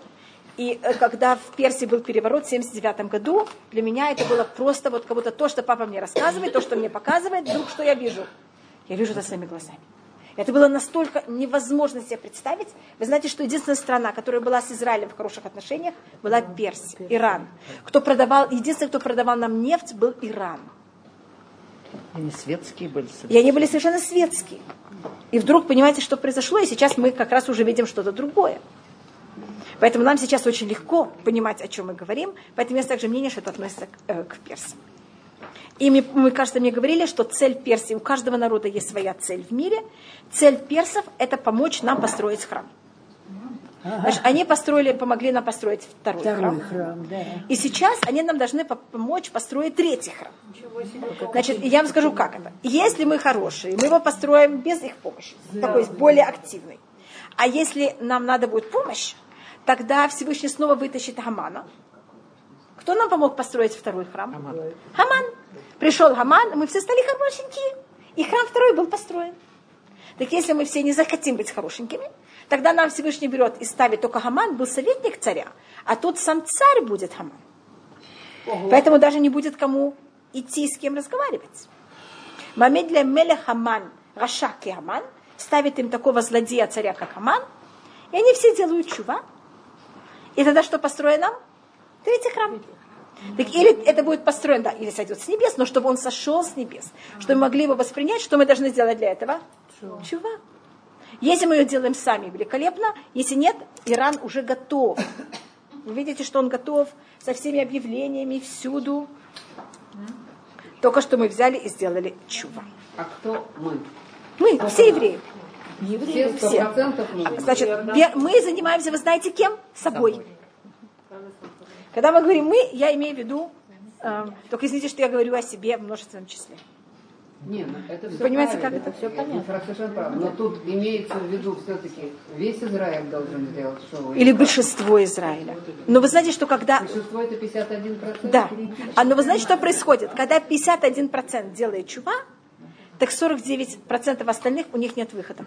и э, когда в Персии был переворот в 79 году, для меня это было просто вот как будто то, что папа мне рассказывает, то, что мне показывает, вдруг что я вижу. Я вижу это своими глазами. Это было настолько невозможно себе представить. Вы знаете, что единственная страна, которая была с Израилем в хороших отношениях, была Персия, Иран. Кто продавал, единственный, кто продавал нам нефть, был Иран. Они светские были. И они были совершенно светские. И вдруг, понимаете, что произошло, и сейчас мы как раз уже видим что-то другое. Поэтому нам сейчас очень легко понимать, о чем мы говорим. Поэтому есть также мнение, что это относится к, э, к персам. И мы, мы, кажется, мне говорили, что цель Персии, у каждого народа есть своя цель в мире. Цель персов – это помочь нам построить храм. Значит, они построили, помогли нам построить второй, Второй храм. храм, да. И сейчас они нам должны по- помочь построить третий храм. Значит, я вам скажу, как это. Если мы хорошие, мы его построим без их помощи, такой более активный. А если нам надо будет помощь, тогда Всевышний снова вытащит Хамана. Кто нам помог построить второй храм? Хаман. Пришел Хаман, мы все стали хорошенькие. И храм второй был построен. Так если мы все не захотим быть хорошенькими, тогда нам Всевышний берет и ставит только Хаман, был советник царя, а тут сам царь будет Хаман. Поэтому даже не будет кому идти с кем разговаривать. Мамед для Меля Хаман, Рашак и Хаман, ставит им такого злодея царя, как Хаман, и они все делают чува. И тогда что построено? Третий храм. Так или это будет построен, да, или сойдет с небес, но чтобы он сошел с небес, чтобы мы могли его воспринять, что мы должны сделать для этого? Чува. Если мы ее делаем сами, великолепно. Если нет, Иран уже готов. Вы видите, что он готов со всеми объявлениями всюду. Только что мы взяли и сделали чува. А кто мы? Мы, все евреи. Все сто Все. процентов мы. Значит, пе- мы занимаемся, вы знаете, кем? Собой. Когда мы говорим мы, я имею в виду, э, только извините, что я говорю о себе в множественном числе. Не, ну это все Понимаете, правильно. как это все понятно. Совершенно правильно. Но тут имеется в виду все-таки весь Израиль должен сделать шоу. Или большинство Израиля. Но вы знаете, что когда... Большинство это 51%. Да. А но вы знаете, что происходит? Когда 51% делает чува, так 49% остальных у них нет выхода.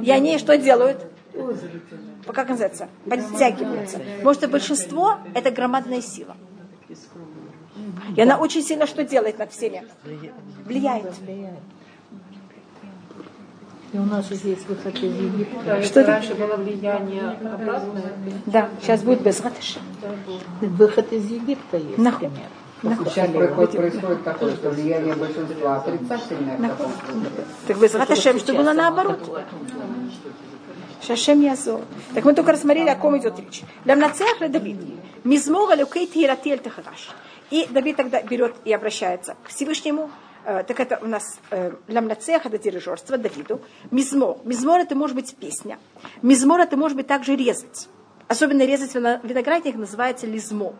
И они что делают? Как называется? Подтягиваются. Потому что большинство – это громадная сила. И она очень сильно что делает над всеми? Влияет. И у нас же есть выход из Египта. Что это? Раньше было влияние обратное. Да, сейчас будет без ратыши. Выход из Египта есть Нахуй. пример. Сейчас происходит, происходит такое, что влияние большинства отрицательное. Так без ратышем, что было наоборот. Шашем Язор. Так мы только рассмотрели, о ком идет речь. Лямнацех ле Давид. Мизмора люкей тиратель техараш. И Давид тогда берет и обращается к Всевышнему. Так это у нас лямнацех, это дирижерство Давиду. Мизмор. Мизмор это может быть песня. Мизмор это может быть также резать. Особенно резать вино- виноградник называется лизмо.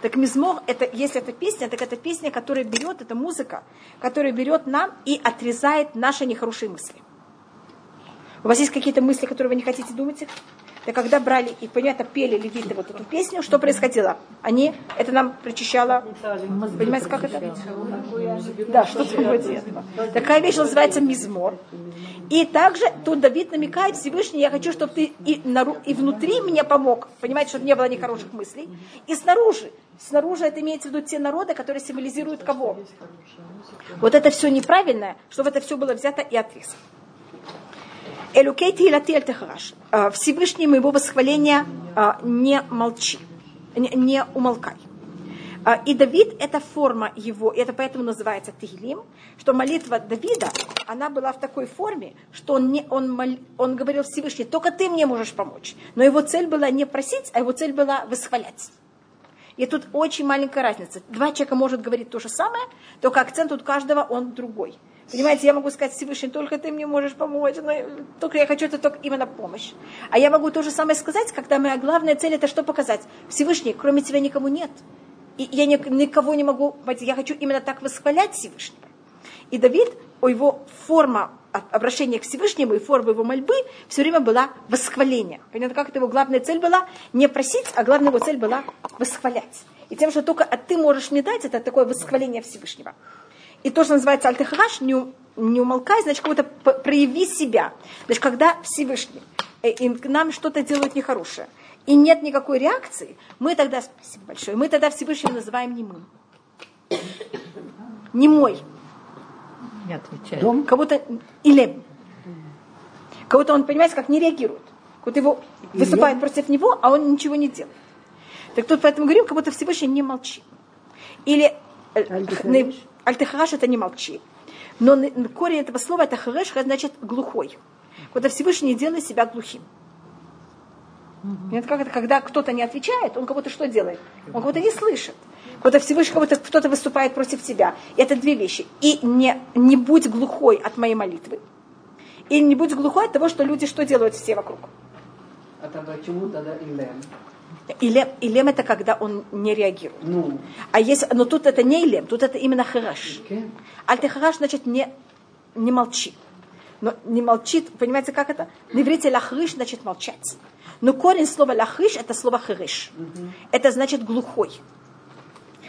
Так мизмор, это, если это песня, так это песня, которая берет, это музыка, которая берет нам и отрезает наши нехорошие мысли. У вас есть какие-то мысли, которые вы не хотите думать? Так когда брали и, понятно, пели левиты вот эту песню, что происходило? Они, это нам прочищало, понимаете, как это? Да, что-то вроде этого. Такая вещь называется мизмор. И также тут Давид намекает Всевышний, я хочу, чтобы ты и, нару- и внутри мне помог, понимаете, чтобы не было нехороших мыслей, и снаружи. Снаружи это имеется в виду те народы, которые символизируют кого? Вот это все неправильное, чтобы это все было взято и отрезано. Элюкей тилатель техараш. Э, Всевышний моего восхваления э, не молчи, не, умолкай. Э, И Давид – это форма его, и это поэтому называется Тигелим, что молитва Давида, она была в такой форме, что он, не, он, мол- он говорил Всевышний, только ты мне можешь помочь. Но его цель была не просить, а его цель была восхвалять. И тут очень маленькая разница. Два человека может говорить то же самое, только акцент у каждого он другой. Понимаете, я могу сказать Всевышний, только ты мне можешь помочь, но только я хочу это только именно помощь. А я могу то же самое сказать, когда моя главная цель это что показать? Всевышний, кроме тебя никому нет. И я ни- никого не могу, я хочу именно так восхвалять Всевышнего. И Давид, его форма обращения к Всевышнему и форма его мольбы все время была восхваление. Понятно, как это его главная цель была? Не просить, а главная его цель была восхвалять. И тем, что только ты можешь мне дать, это такое восхваление Всевышнего. И то, что называется альтехараш, не, не умолкай, значит, как будто прояви себя. Значит, когда Всевышний э, и к нам что-то делают нехорошее, и нет никакой реакции, мы тогда, спасибо большое, мы тогда Всевышнего называем немым. Немой. Не отвечает. Дом? Как будто илем. Как будто он, понимаете, как не реагирует. Как будто его выступает против него, а он ничего не делает. Так тут поэтому говорим, как будто Всевышний не молчит. Или э, Аль-техареш это не молчи. Но корень этого слова это хареш, значит глухой. Когда Всевышний не делает себя глухим. Нет, как это, когда кто-то не отвечает, он как будто что делает? Он будто не слышит. Когда Всевышний, будто кто-то выступает против тебя. Это две вещи. И не, не будь глухой от моей молитвы. И не будь глухой от того, что люди что делают все вокруг. А тогда чему тогда Илем? Илем, илем это когда он не реагирует. Ну, А есть, но тут это не илем, тут это именно хараш. кен. Аль-Техараш значит не, не молчи. Но не молчит, понимаете, как это? На иврите лахриш значит молчать. Но корень слова лахриш это слово хриш. Это значит глухой.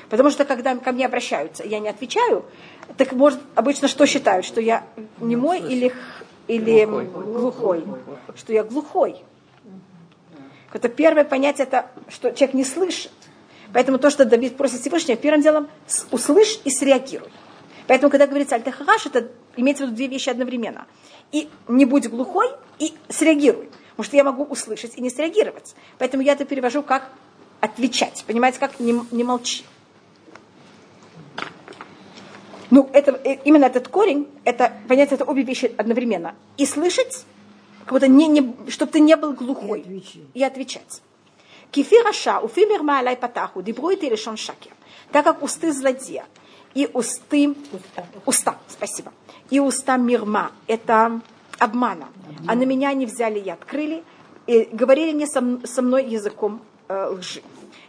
Потому что когда ко мне обращаются, я не отвечаю, так может обычно что считают, что я немой или, х- или глухой. Что я глухой. Это первое понятие, это что человек не слышит. Поэтому то, что Давид просит Всевышнего, первым делом услышь и среагируй. Поэтому, когда говорится альтахараш, это имеется в виду две вещи одновременно. И не будь глухой, и среагируй. Потому что я могу услышать и не среагировать. Поэтому я это перевожу как отвечать. Понимаете, как не, не молчи. Ну, это, э, именно этот корень, это, понять, это обе вещи одновременно. И слышать, как будто не, не, чтобы ты не был глухой. И отвечать. И отвечать. Кефир Аша, уфи мирма алай патаху, дибру и лишон шакер. Так как усты злодея и усты, уста, спасибо, и уста мирма, это обмана. А на меня они взяли и открыли, и говорили не со, со мной языком э, лжи.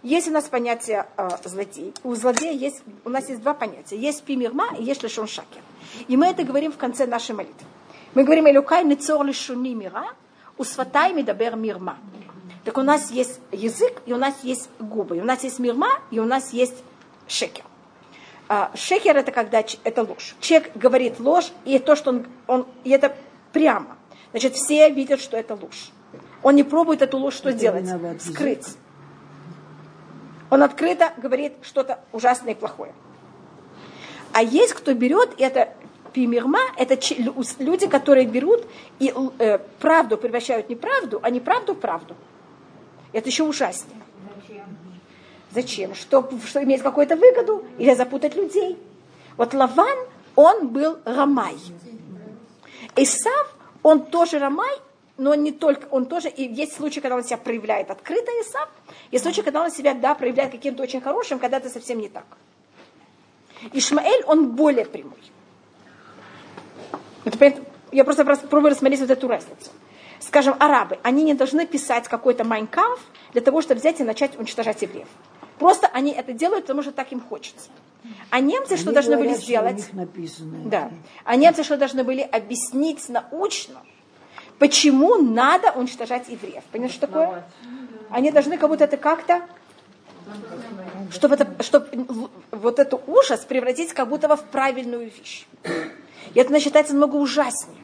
Есть у нас понятие э, злодей. У злодея есть, у нас есть два понятия. Есть пимирма и есть лишон шакер. И мы это говорим в конце нашей молитвы. Мы говорим «Элюкай нецор лишуни мира, усватай медабер мирма». Так у нас есть язык, и у нас есть губы. И у нас есть мирма, и у нас есть шекер. А, шекер это когда это ложь. Человек говорит ложь, и то, что он, он и это прямо. Значит, все видят, что это ложь. Он не пробует эту ложь что делать? Скрыть. Он открыто говорит что-то ужасное и плохое. А есть кто берет, и это пимирма, это люди, которые берут и э, правду превращают в неправду, а неправду правду. Это еще ужаснее. Зачем? Чтобы, чтобы иметь какую-то выгоду или запутать людей. Вот Лаван, он был рамай. Исав, он тоже рамай, но не только, он тоже, и есть случаи, когда он себя проявляет открыто, Исав, есть случаи, когда он себя, да, проявляет каким-то очень хорошим, когда это совсем не так. Ишмаэль, он более прямой. Я просто пробую рассмотреть вот эту разницу. Скажем, арабы, они не должны писать какой-то майнкамф для того, чтобы взять и начать уничтожать евреев. Просто они это делают, потому что так им хочется. А немцы Они что должны говорят, были сделать? Что у них написано. Да. А немцы что должны были объяснить научно, почему надо уничтожать евреев. Понимаете, что такое? Они должны как будто это как-то чтобы, это, чтобы вот этот ужас превратить как будто в правильную вещь. И это считается намного ужаснее.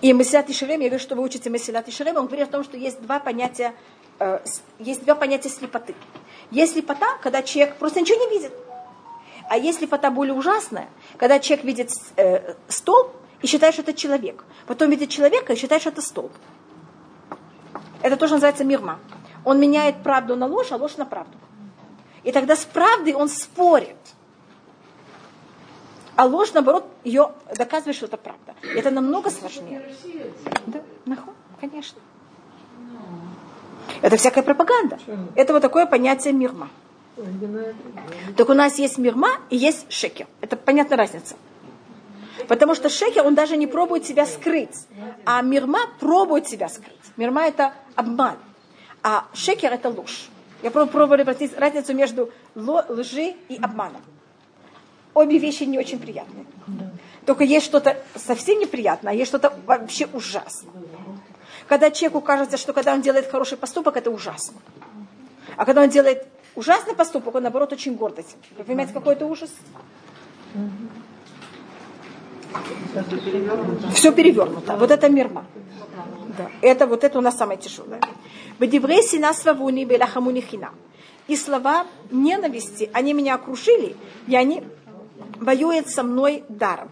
И Месилат Ишерем, я вижу, что вы учите Месилат Ишерем, он говорит о том, что есть два понятия, э, есть два понятия слепоты. Есть слепота, когда человек просто ничего не видит. А есть слепота более ужасная, когда человек видит э, столб и считает, что это человек. Потом видит человека и считает, что это столб. Это тоже называется мирма. Он меняет правду на ложь, а ложь на правду. И тогда с правдой он спорит. А ложь, наоборот, ее доказывает, что это правда. Это намного сложнее. Да, нахуй, конечно. Это всякая пропаганда. Это вот такое понятие мирма. Так у нас есть мирма и есть шекер. Это понятная разница. Потому что шекер, он даже не пробует себя скрыть. А мирма пробует себя скрыть. Мирма это обман. А шекер это ложь. Я пробую обратить разницу между лжи и обманом. Обе вещи не очень приятные. Только есть что-то совсем неприятное, а есть что-то вообще ужасное. Когда человеку кажется, что когда он делает хороший поступок, это ужасно. А когда он делает ужасный поступок, он наоборот очень гордость. Вы понимаете, какой это ужас? Все перевернуто. Вот это мирма. Да. Это вот это у нас самое тяжелое. Бедиврей сина свавуни белахамунихина. И слова ненависти, они меня окружили, и они воюют со мной даром.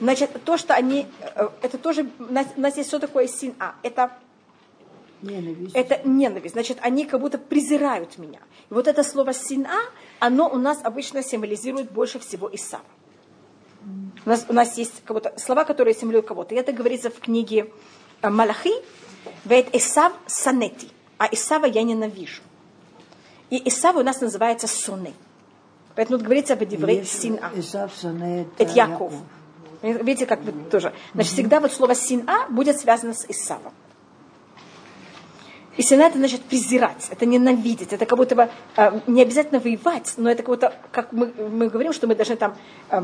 Значит, то, что они, э, это тоже, у нас, у нас есть что такое син-а. Это Ненависть. Это ненависть. Значит, они как будто презирают меня. И вот это слово сина, оно у нас обычно символизирует больше всего Исава. У нас, у нас есть как будто слова, которые символизируют кого-то. И это говорится в книге э, Малахи. Вейт Исав санети. А Исава я ненавижу. И Исав у нас называется Суны. Поэтому тут говорится об Эдиврей Сина. Это Яков. Видите, как вы тоже. Значит, всегда вот слово сина будет связано с Исавом. И сина это значит презирать, это ненавидеть, это как будто бы э, не обязательно воевать, но это как будто, как мы, мы говорим, что мы должны там, э,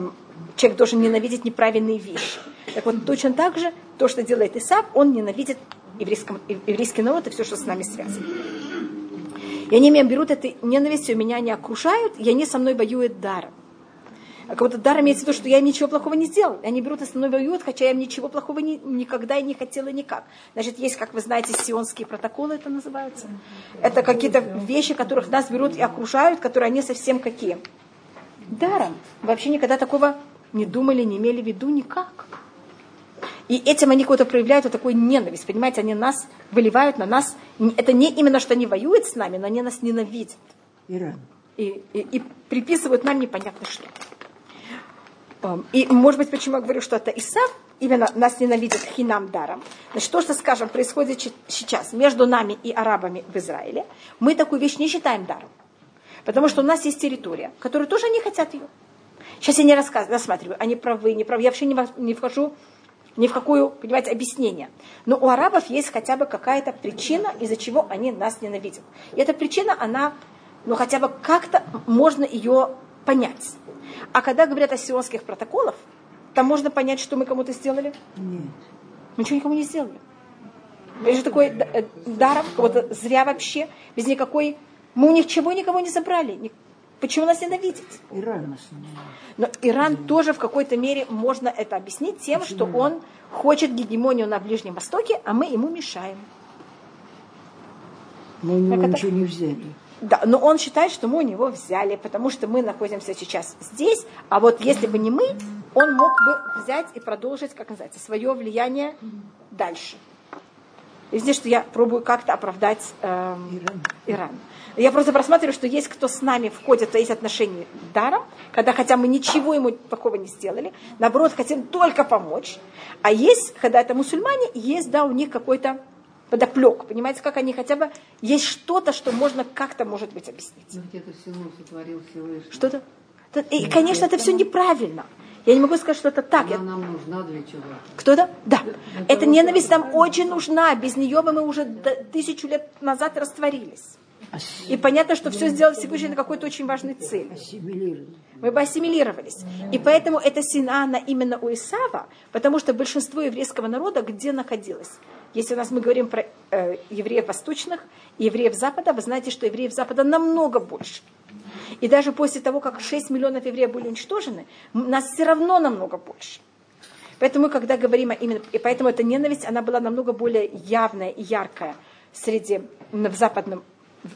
человек должен ненавидеть неправильные вещи. Так вот, точно так же, то, что делает Исав, он ненавидит еврейский народ и все, что с нами связано. И они меня берут этой ненавистью, меня не окружают, и они со мной воюют даром. А как будто дар имеется в виду, что я им ничего плохого не сделал. И они берут и со мной воюют, хотя я им ничего плохого не, никогда и не хотела никак. Значит, есть, как вы знаете, сионские протоколы это называются. Это какие-то вещи, которых нас берут и окружают, которые они совсем какие? Даром. Вообще никогда такого не думали, не имели в виду никак. И этим они кого-то проявляют вот такую ненависть. Понимаете, они нас выливают на нас. Это не именно, что они воюют с нами, но они нас ненавидят. Иран. И, и, и приписывают нам непонятно что. И, может быть, почему я говорю, что это Исав, именно нас ненавидит хинам даром. Значит, то, что, скажем, происходит сейчас между нами и арабами в Израиле, мы такую вещь не считаем даром. Потому что у нас есть территория, которую тоже они хотят ее. Сейчас я не рассказываю, рассматриваю, они правы, не правы. Я вообще не, не вхожу ни в какую, понимаете, объяснение. Но у арабов есть хотя бы какая-то причина, из-за чего они нас ненавидят. И эта причина, она, ну хотя бы как-то можно ее понять. А когда говорят о сионских протоколах, там можно понять, что мы кому-то сделали? Нет. Мы ничего никому не сделали. Это же такой э, даром, кого-то зря вообще, без никакой... Мы у них чего никого не забрали. Почему нас ненавидеть? Иран нас Но Иран тоже в какой-то мере можно это объяснить тем, Почему? что он хочет гегемонию на Ближнем Востоке, а мы ему мешаем. Мы у него ничего это? не взяли. Да, но он считает, что мы у него взяли, потому что мы находимся сейчас здесь, а вот если бы не мы, он мог бы взять и продолжить, как называется, свое влияние дальше. И здесь, что я пробую как-то оправдать эм, Иран. Иран. Я просто просматриваю, что есть кто с нами входит в эти отношения даром, когда хотя мы ничего ему такого не сделали, наоборот, хотим только помочь. А есть, когда это мусульмане, есть, да, у них какой-то подоплек. Понимаете, как они хотя бы... Есть что-то, что можно как-то, может быть, объяснить. Но ведь это сотворил Всевышний. Что-то? И, конечно, это все неправильно. Я не могу сказать, что это так. Она нам нужна для чего? Кто-то? Да. Это Эта ненависть нам очень нужна. Без нее бы мы уже тысячу лет назад растворились. И понятно, что все сделал Всевышний на какой-то очень важной цели. Мы бы ассимилировались. И поэтому эта сина, она именно у Исава, потому что большинство еврейского народа где находилось? Если у нас мы говорим про э, евреев восточных и евреев Запада, вы знаете, что евреев Запада намного больше. И даже после того, как 6 миллионов евреев были уничтожены, нас все равно намного больше. Поэтому мы, когда говорим именно, и поэтому эта ненависть, она была намного более явная и яркая среди, в западном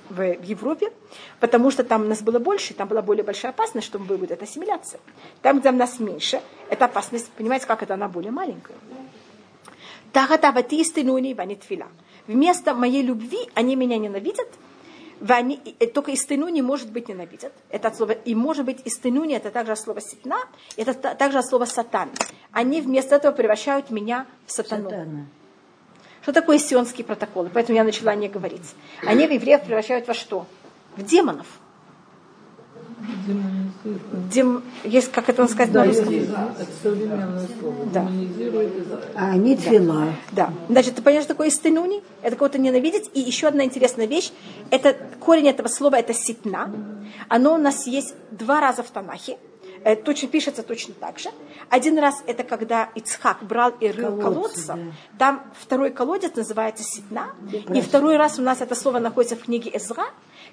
в Европе, потому что там нас было больше, там была более большая опасность, что будет эта ассимиляция. Там, где нас меньше, эта опасность, понимаете, как это она более маленькая. Вместо моей любви они меня ненавидят, они, только истину не может быть ненавидят. Это от слова, и может быть истинуни, это также от слова ситна, это также от слова сатан. Они вместо этого превращают меня в сатану. Сатана. Что такое сионские протоколы? Поэтому я начала не говорить. Они в евреев превращают во что? В демонов. Дем... Есть, как это сказать да, на русском? Это современное слово. Да. А они твила. Да. да. Значит, ты понимаешь, что такое истынуни? Это кого-то ненавидеть. И еще одна интересная вещь. Это корень этого слова это ситна. Оно у нас есть два раза в Танахе. Э, точно пишется точно так же. Один раз это когда Ицхак брал и рыл колодца, да. там второй колодец называется Ситна, и второй раз у нас это слово находится в книге Эзра,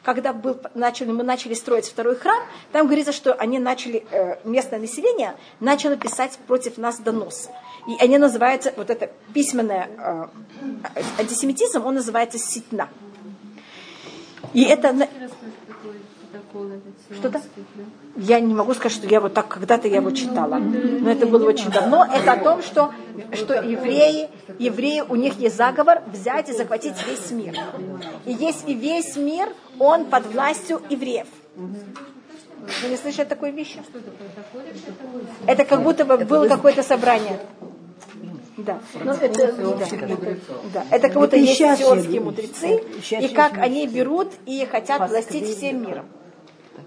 когда был, начали, мы начали строить второй храм, там говорится, что они начали, э, местное население начало писать против нас донос. И они называются, вот это письменное э, антисемитизм, он называется ситна. И это... Что-то? Я не могу сказать, что я вот так когда-то я его читала. Но это было очень давно. Это о том, что, что евреи, евреи, у них есть заговор взять и захватить весь мир. И если весь мир, он под властью евреев. Вы не слышали такой вещи? Это как будто бы было какое-то собрание. Да. Но это, да, да. это как будто есть сионские мудрецы, и как они берут и хотят властить всем миром.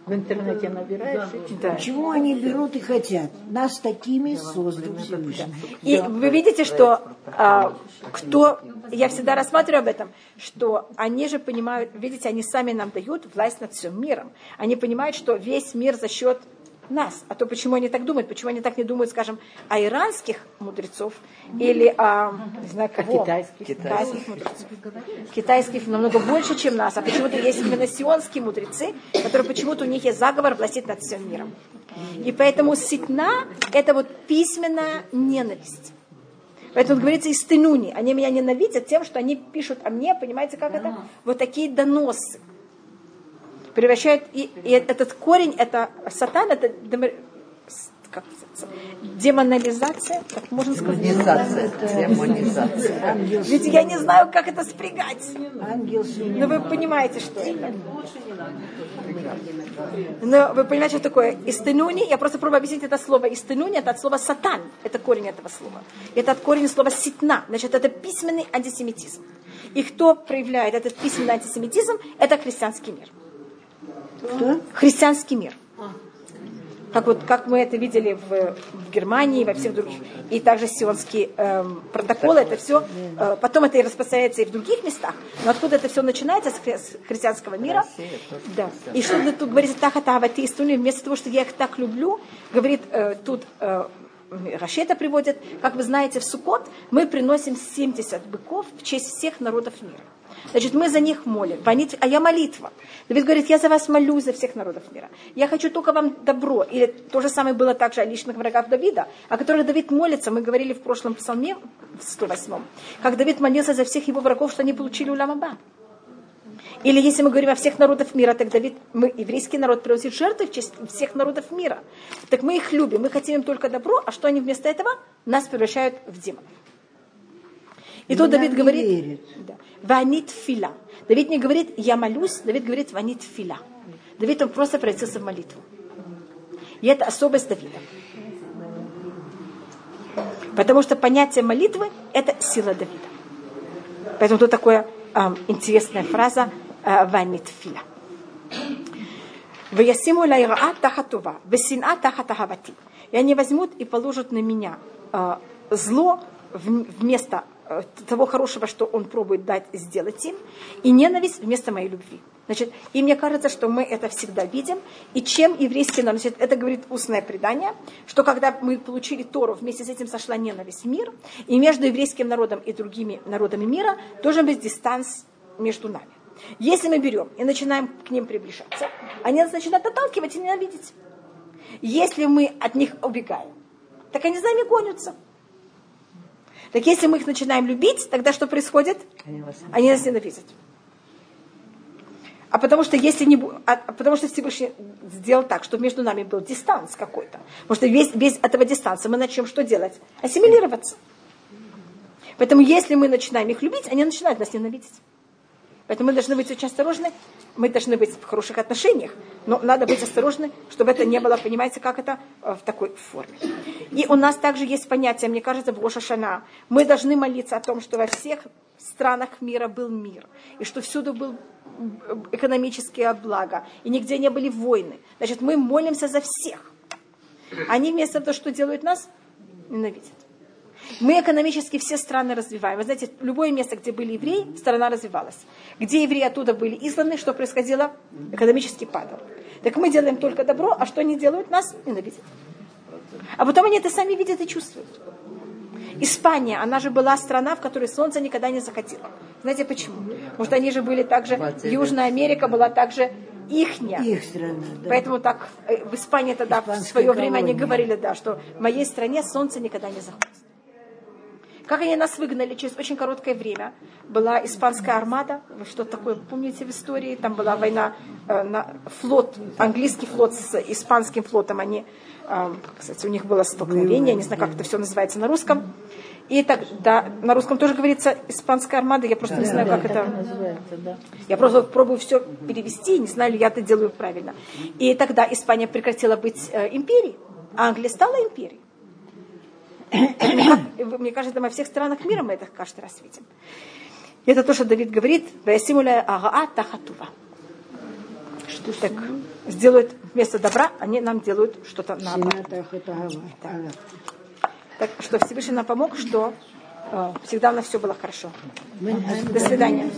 В интернете набираешь. Да. Почему они берут и хотят? Нас такими создал Всевышний. И вы видите, что а, кто, я всегда рассматриваю об этом, что они же понимают, видите, они сами нам дают власть над всем миром. Они понимают, что весь мир за счет нас. А то почему они так думают? Почему они так не думают, скажем, о иранских мудрецов или о, не знаю, кого? Китайских. Китайских мудрецов. Китайских намного больше, чем нас. А почему-то есть именно сионские мудрецы, которые почему-то у них есть заговор властить над всем миром. И поэтому ситна – это вот письменная ненависть. Поэтому говорится из тынуни. Они меня ненавидят тем, что они пишут о мне, понимаете, как это? Вот такие доносы превращает, и, и этот корень, это сатан, это как демонализация, так можно сказать? Демонизация. Демонизация. Ведь я не знаю, как это спрягать. Но вы понимаете, что это. Но вы понимаете, что такое истынуни? Я просто пробую объяснить это слово. Истынуни это от слова сатан. Это корень этого слова. Это от корня слова ситна. Значит, это письменный антисемитизм. И кто проявляет этот письменный антисемитизм, это христианский мир. Что? Христианский мир. Как, вот, как мы это видели в, в Германии, во всех других. И также сионские эм, протоколы, это все. Э, потом это и распространяется и в других местах. Но откуда это все начинается, с, хри- с христианского мира. Да. И что тут говорится, тахата авати истуни, вместо того, что я их так люблю, говорит э, тут э, Рашета приводит, как вы знаете, в Суккот мы приносим 70 быков в честь всех народов мира. Значит, мы за них молим. Ванит- А я молитва. Давид говорит, я за вас молю, за всех народов мира. Я хочу только вам добро. Или то же самое было также о личных врагах Давида, о которых Давид молится. Мы говорили в прошлом псалме, в 108, как Давид молился за всех его врагов, что они получили уламаба. Или если мы говорим о всех народах мира, так Давид, мы, еврейский народ, приносит жертвы в честь всех народов мира. Так мы их любим, мы хотим им только добро, а что они вместо этого? Нас превращают в демонов. И тут нам Давид говорит, да, ванит фила. Давид не говорит, я молюсь, Давид говорит, ванит фила. Давид, он просто превратился в молитву. И это особость Давида. Потому что понятие молитвы – это сила Давида. Поэтому тут такая эм, интересная фраза э, «ванит фила». «Ваясиму лайраа тахатува, весина тахатахавати». И они возьмут и положат на меня зло вместо э, того хорошего, что он пробует дать сделать им, и ненависть вместо моей любви. Значит, и мне кажется, что мы это всегда видим. И чем еврейский народ, значит, это говорит устное предание, что когда мы получили Тору, вместе с этим сошла ненависть в мир, и между еврейским народом и другими народами мира должен быть дистанс между нами. Если мы берем и начинаем к ним приближаться, они нас начинают отталкивать и ненавидеть. Если мы от них убегаем, так они за нами гонятся. Так если мы их начинаем любить, тогда что происходит? Они нас ненавидят. А потому что если не а- а потому что Всевышний сделал так, чтобы между нами был дистанс какой-то. Потому что весь, без этого дистанса мы начнем что делать? Ассимилироваться. Поэтому если мы начинаем их любить, они начинают нас ненавидеть. Поэтому мы должны быть очень осторожны, мы должны быть в хороших отношениях, но надо быть осторожны, чтобы это не было, понимаете, как это э, в такой форме. И у нас также есть понятие, мне кажется, в Рошашана. Мы должны молиться о том, что во всех странах мира был мир, и что всюду был м, экономические блага, и нигде не были войны. Значит, мы молимся за всех. Они вместо того, что делают нас, ненавидят. Мы экономически все страны развиваем. Вы знаете, любое место, где были евреи, страна развивалась. Где евреи оттуда были изгнаны, что происходило? Экономически падал. Так мы делаем только добро, а что они делают? Нас ненавидят. А потом они это сами видят и чувствуют. Испания, она же была страна, в которой солнце никогда не заходило. Знаете почему? Потому что они же были также, Южная Америка была также ихняя. Их страна, да. Поэтому так э, в Испании тогда в Испанская свое время они колония. говорили, да, что в моей стране солнце никогда не заходит. Как они нас выгнали через очень короткое время. Была испанская армада, вы что такое помните в истории? Там была война э, на флот, английский флот с испанским флотом. Они, э, кстати, у них было столкновение, я не знаю, как это все называется на русском. И так, да, на русском тоже говорится испанская армада, я просто не знаю, как это... называется, да. Я просто пробую все перевести, не знаю, ли я это делаю правильно. И тогда Испания прекратила быть э, империей, а Англия стала империей. Мне кажется, во всех странах мира мы это каждый раз видим. И это то, что Давид говорит, «Ваясимуля агаа тахатува». Что так сделают вместо добра, они нам делают что-то наоборот. Ага. Так что Всевышний нам помог, что э, всегда у нас все было хорошо. До свидания.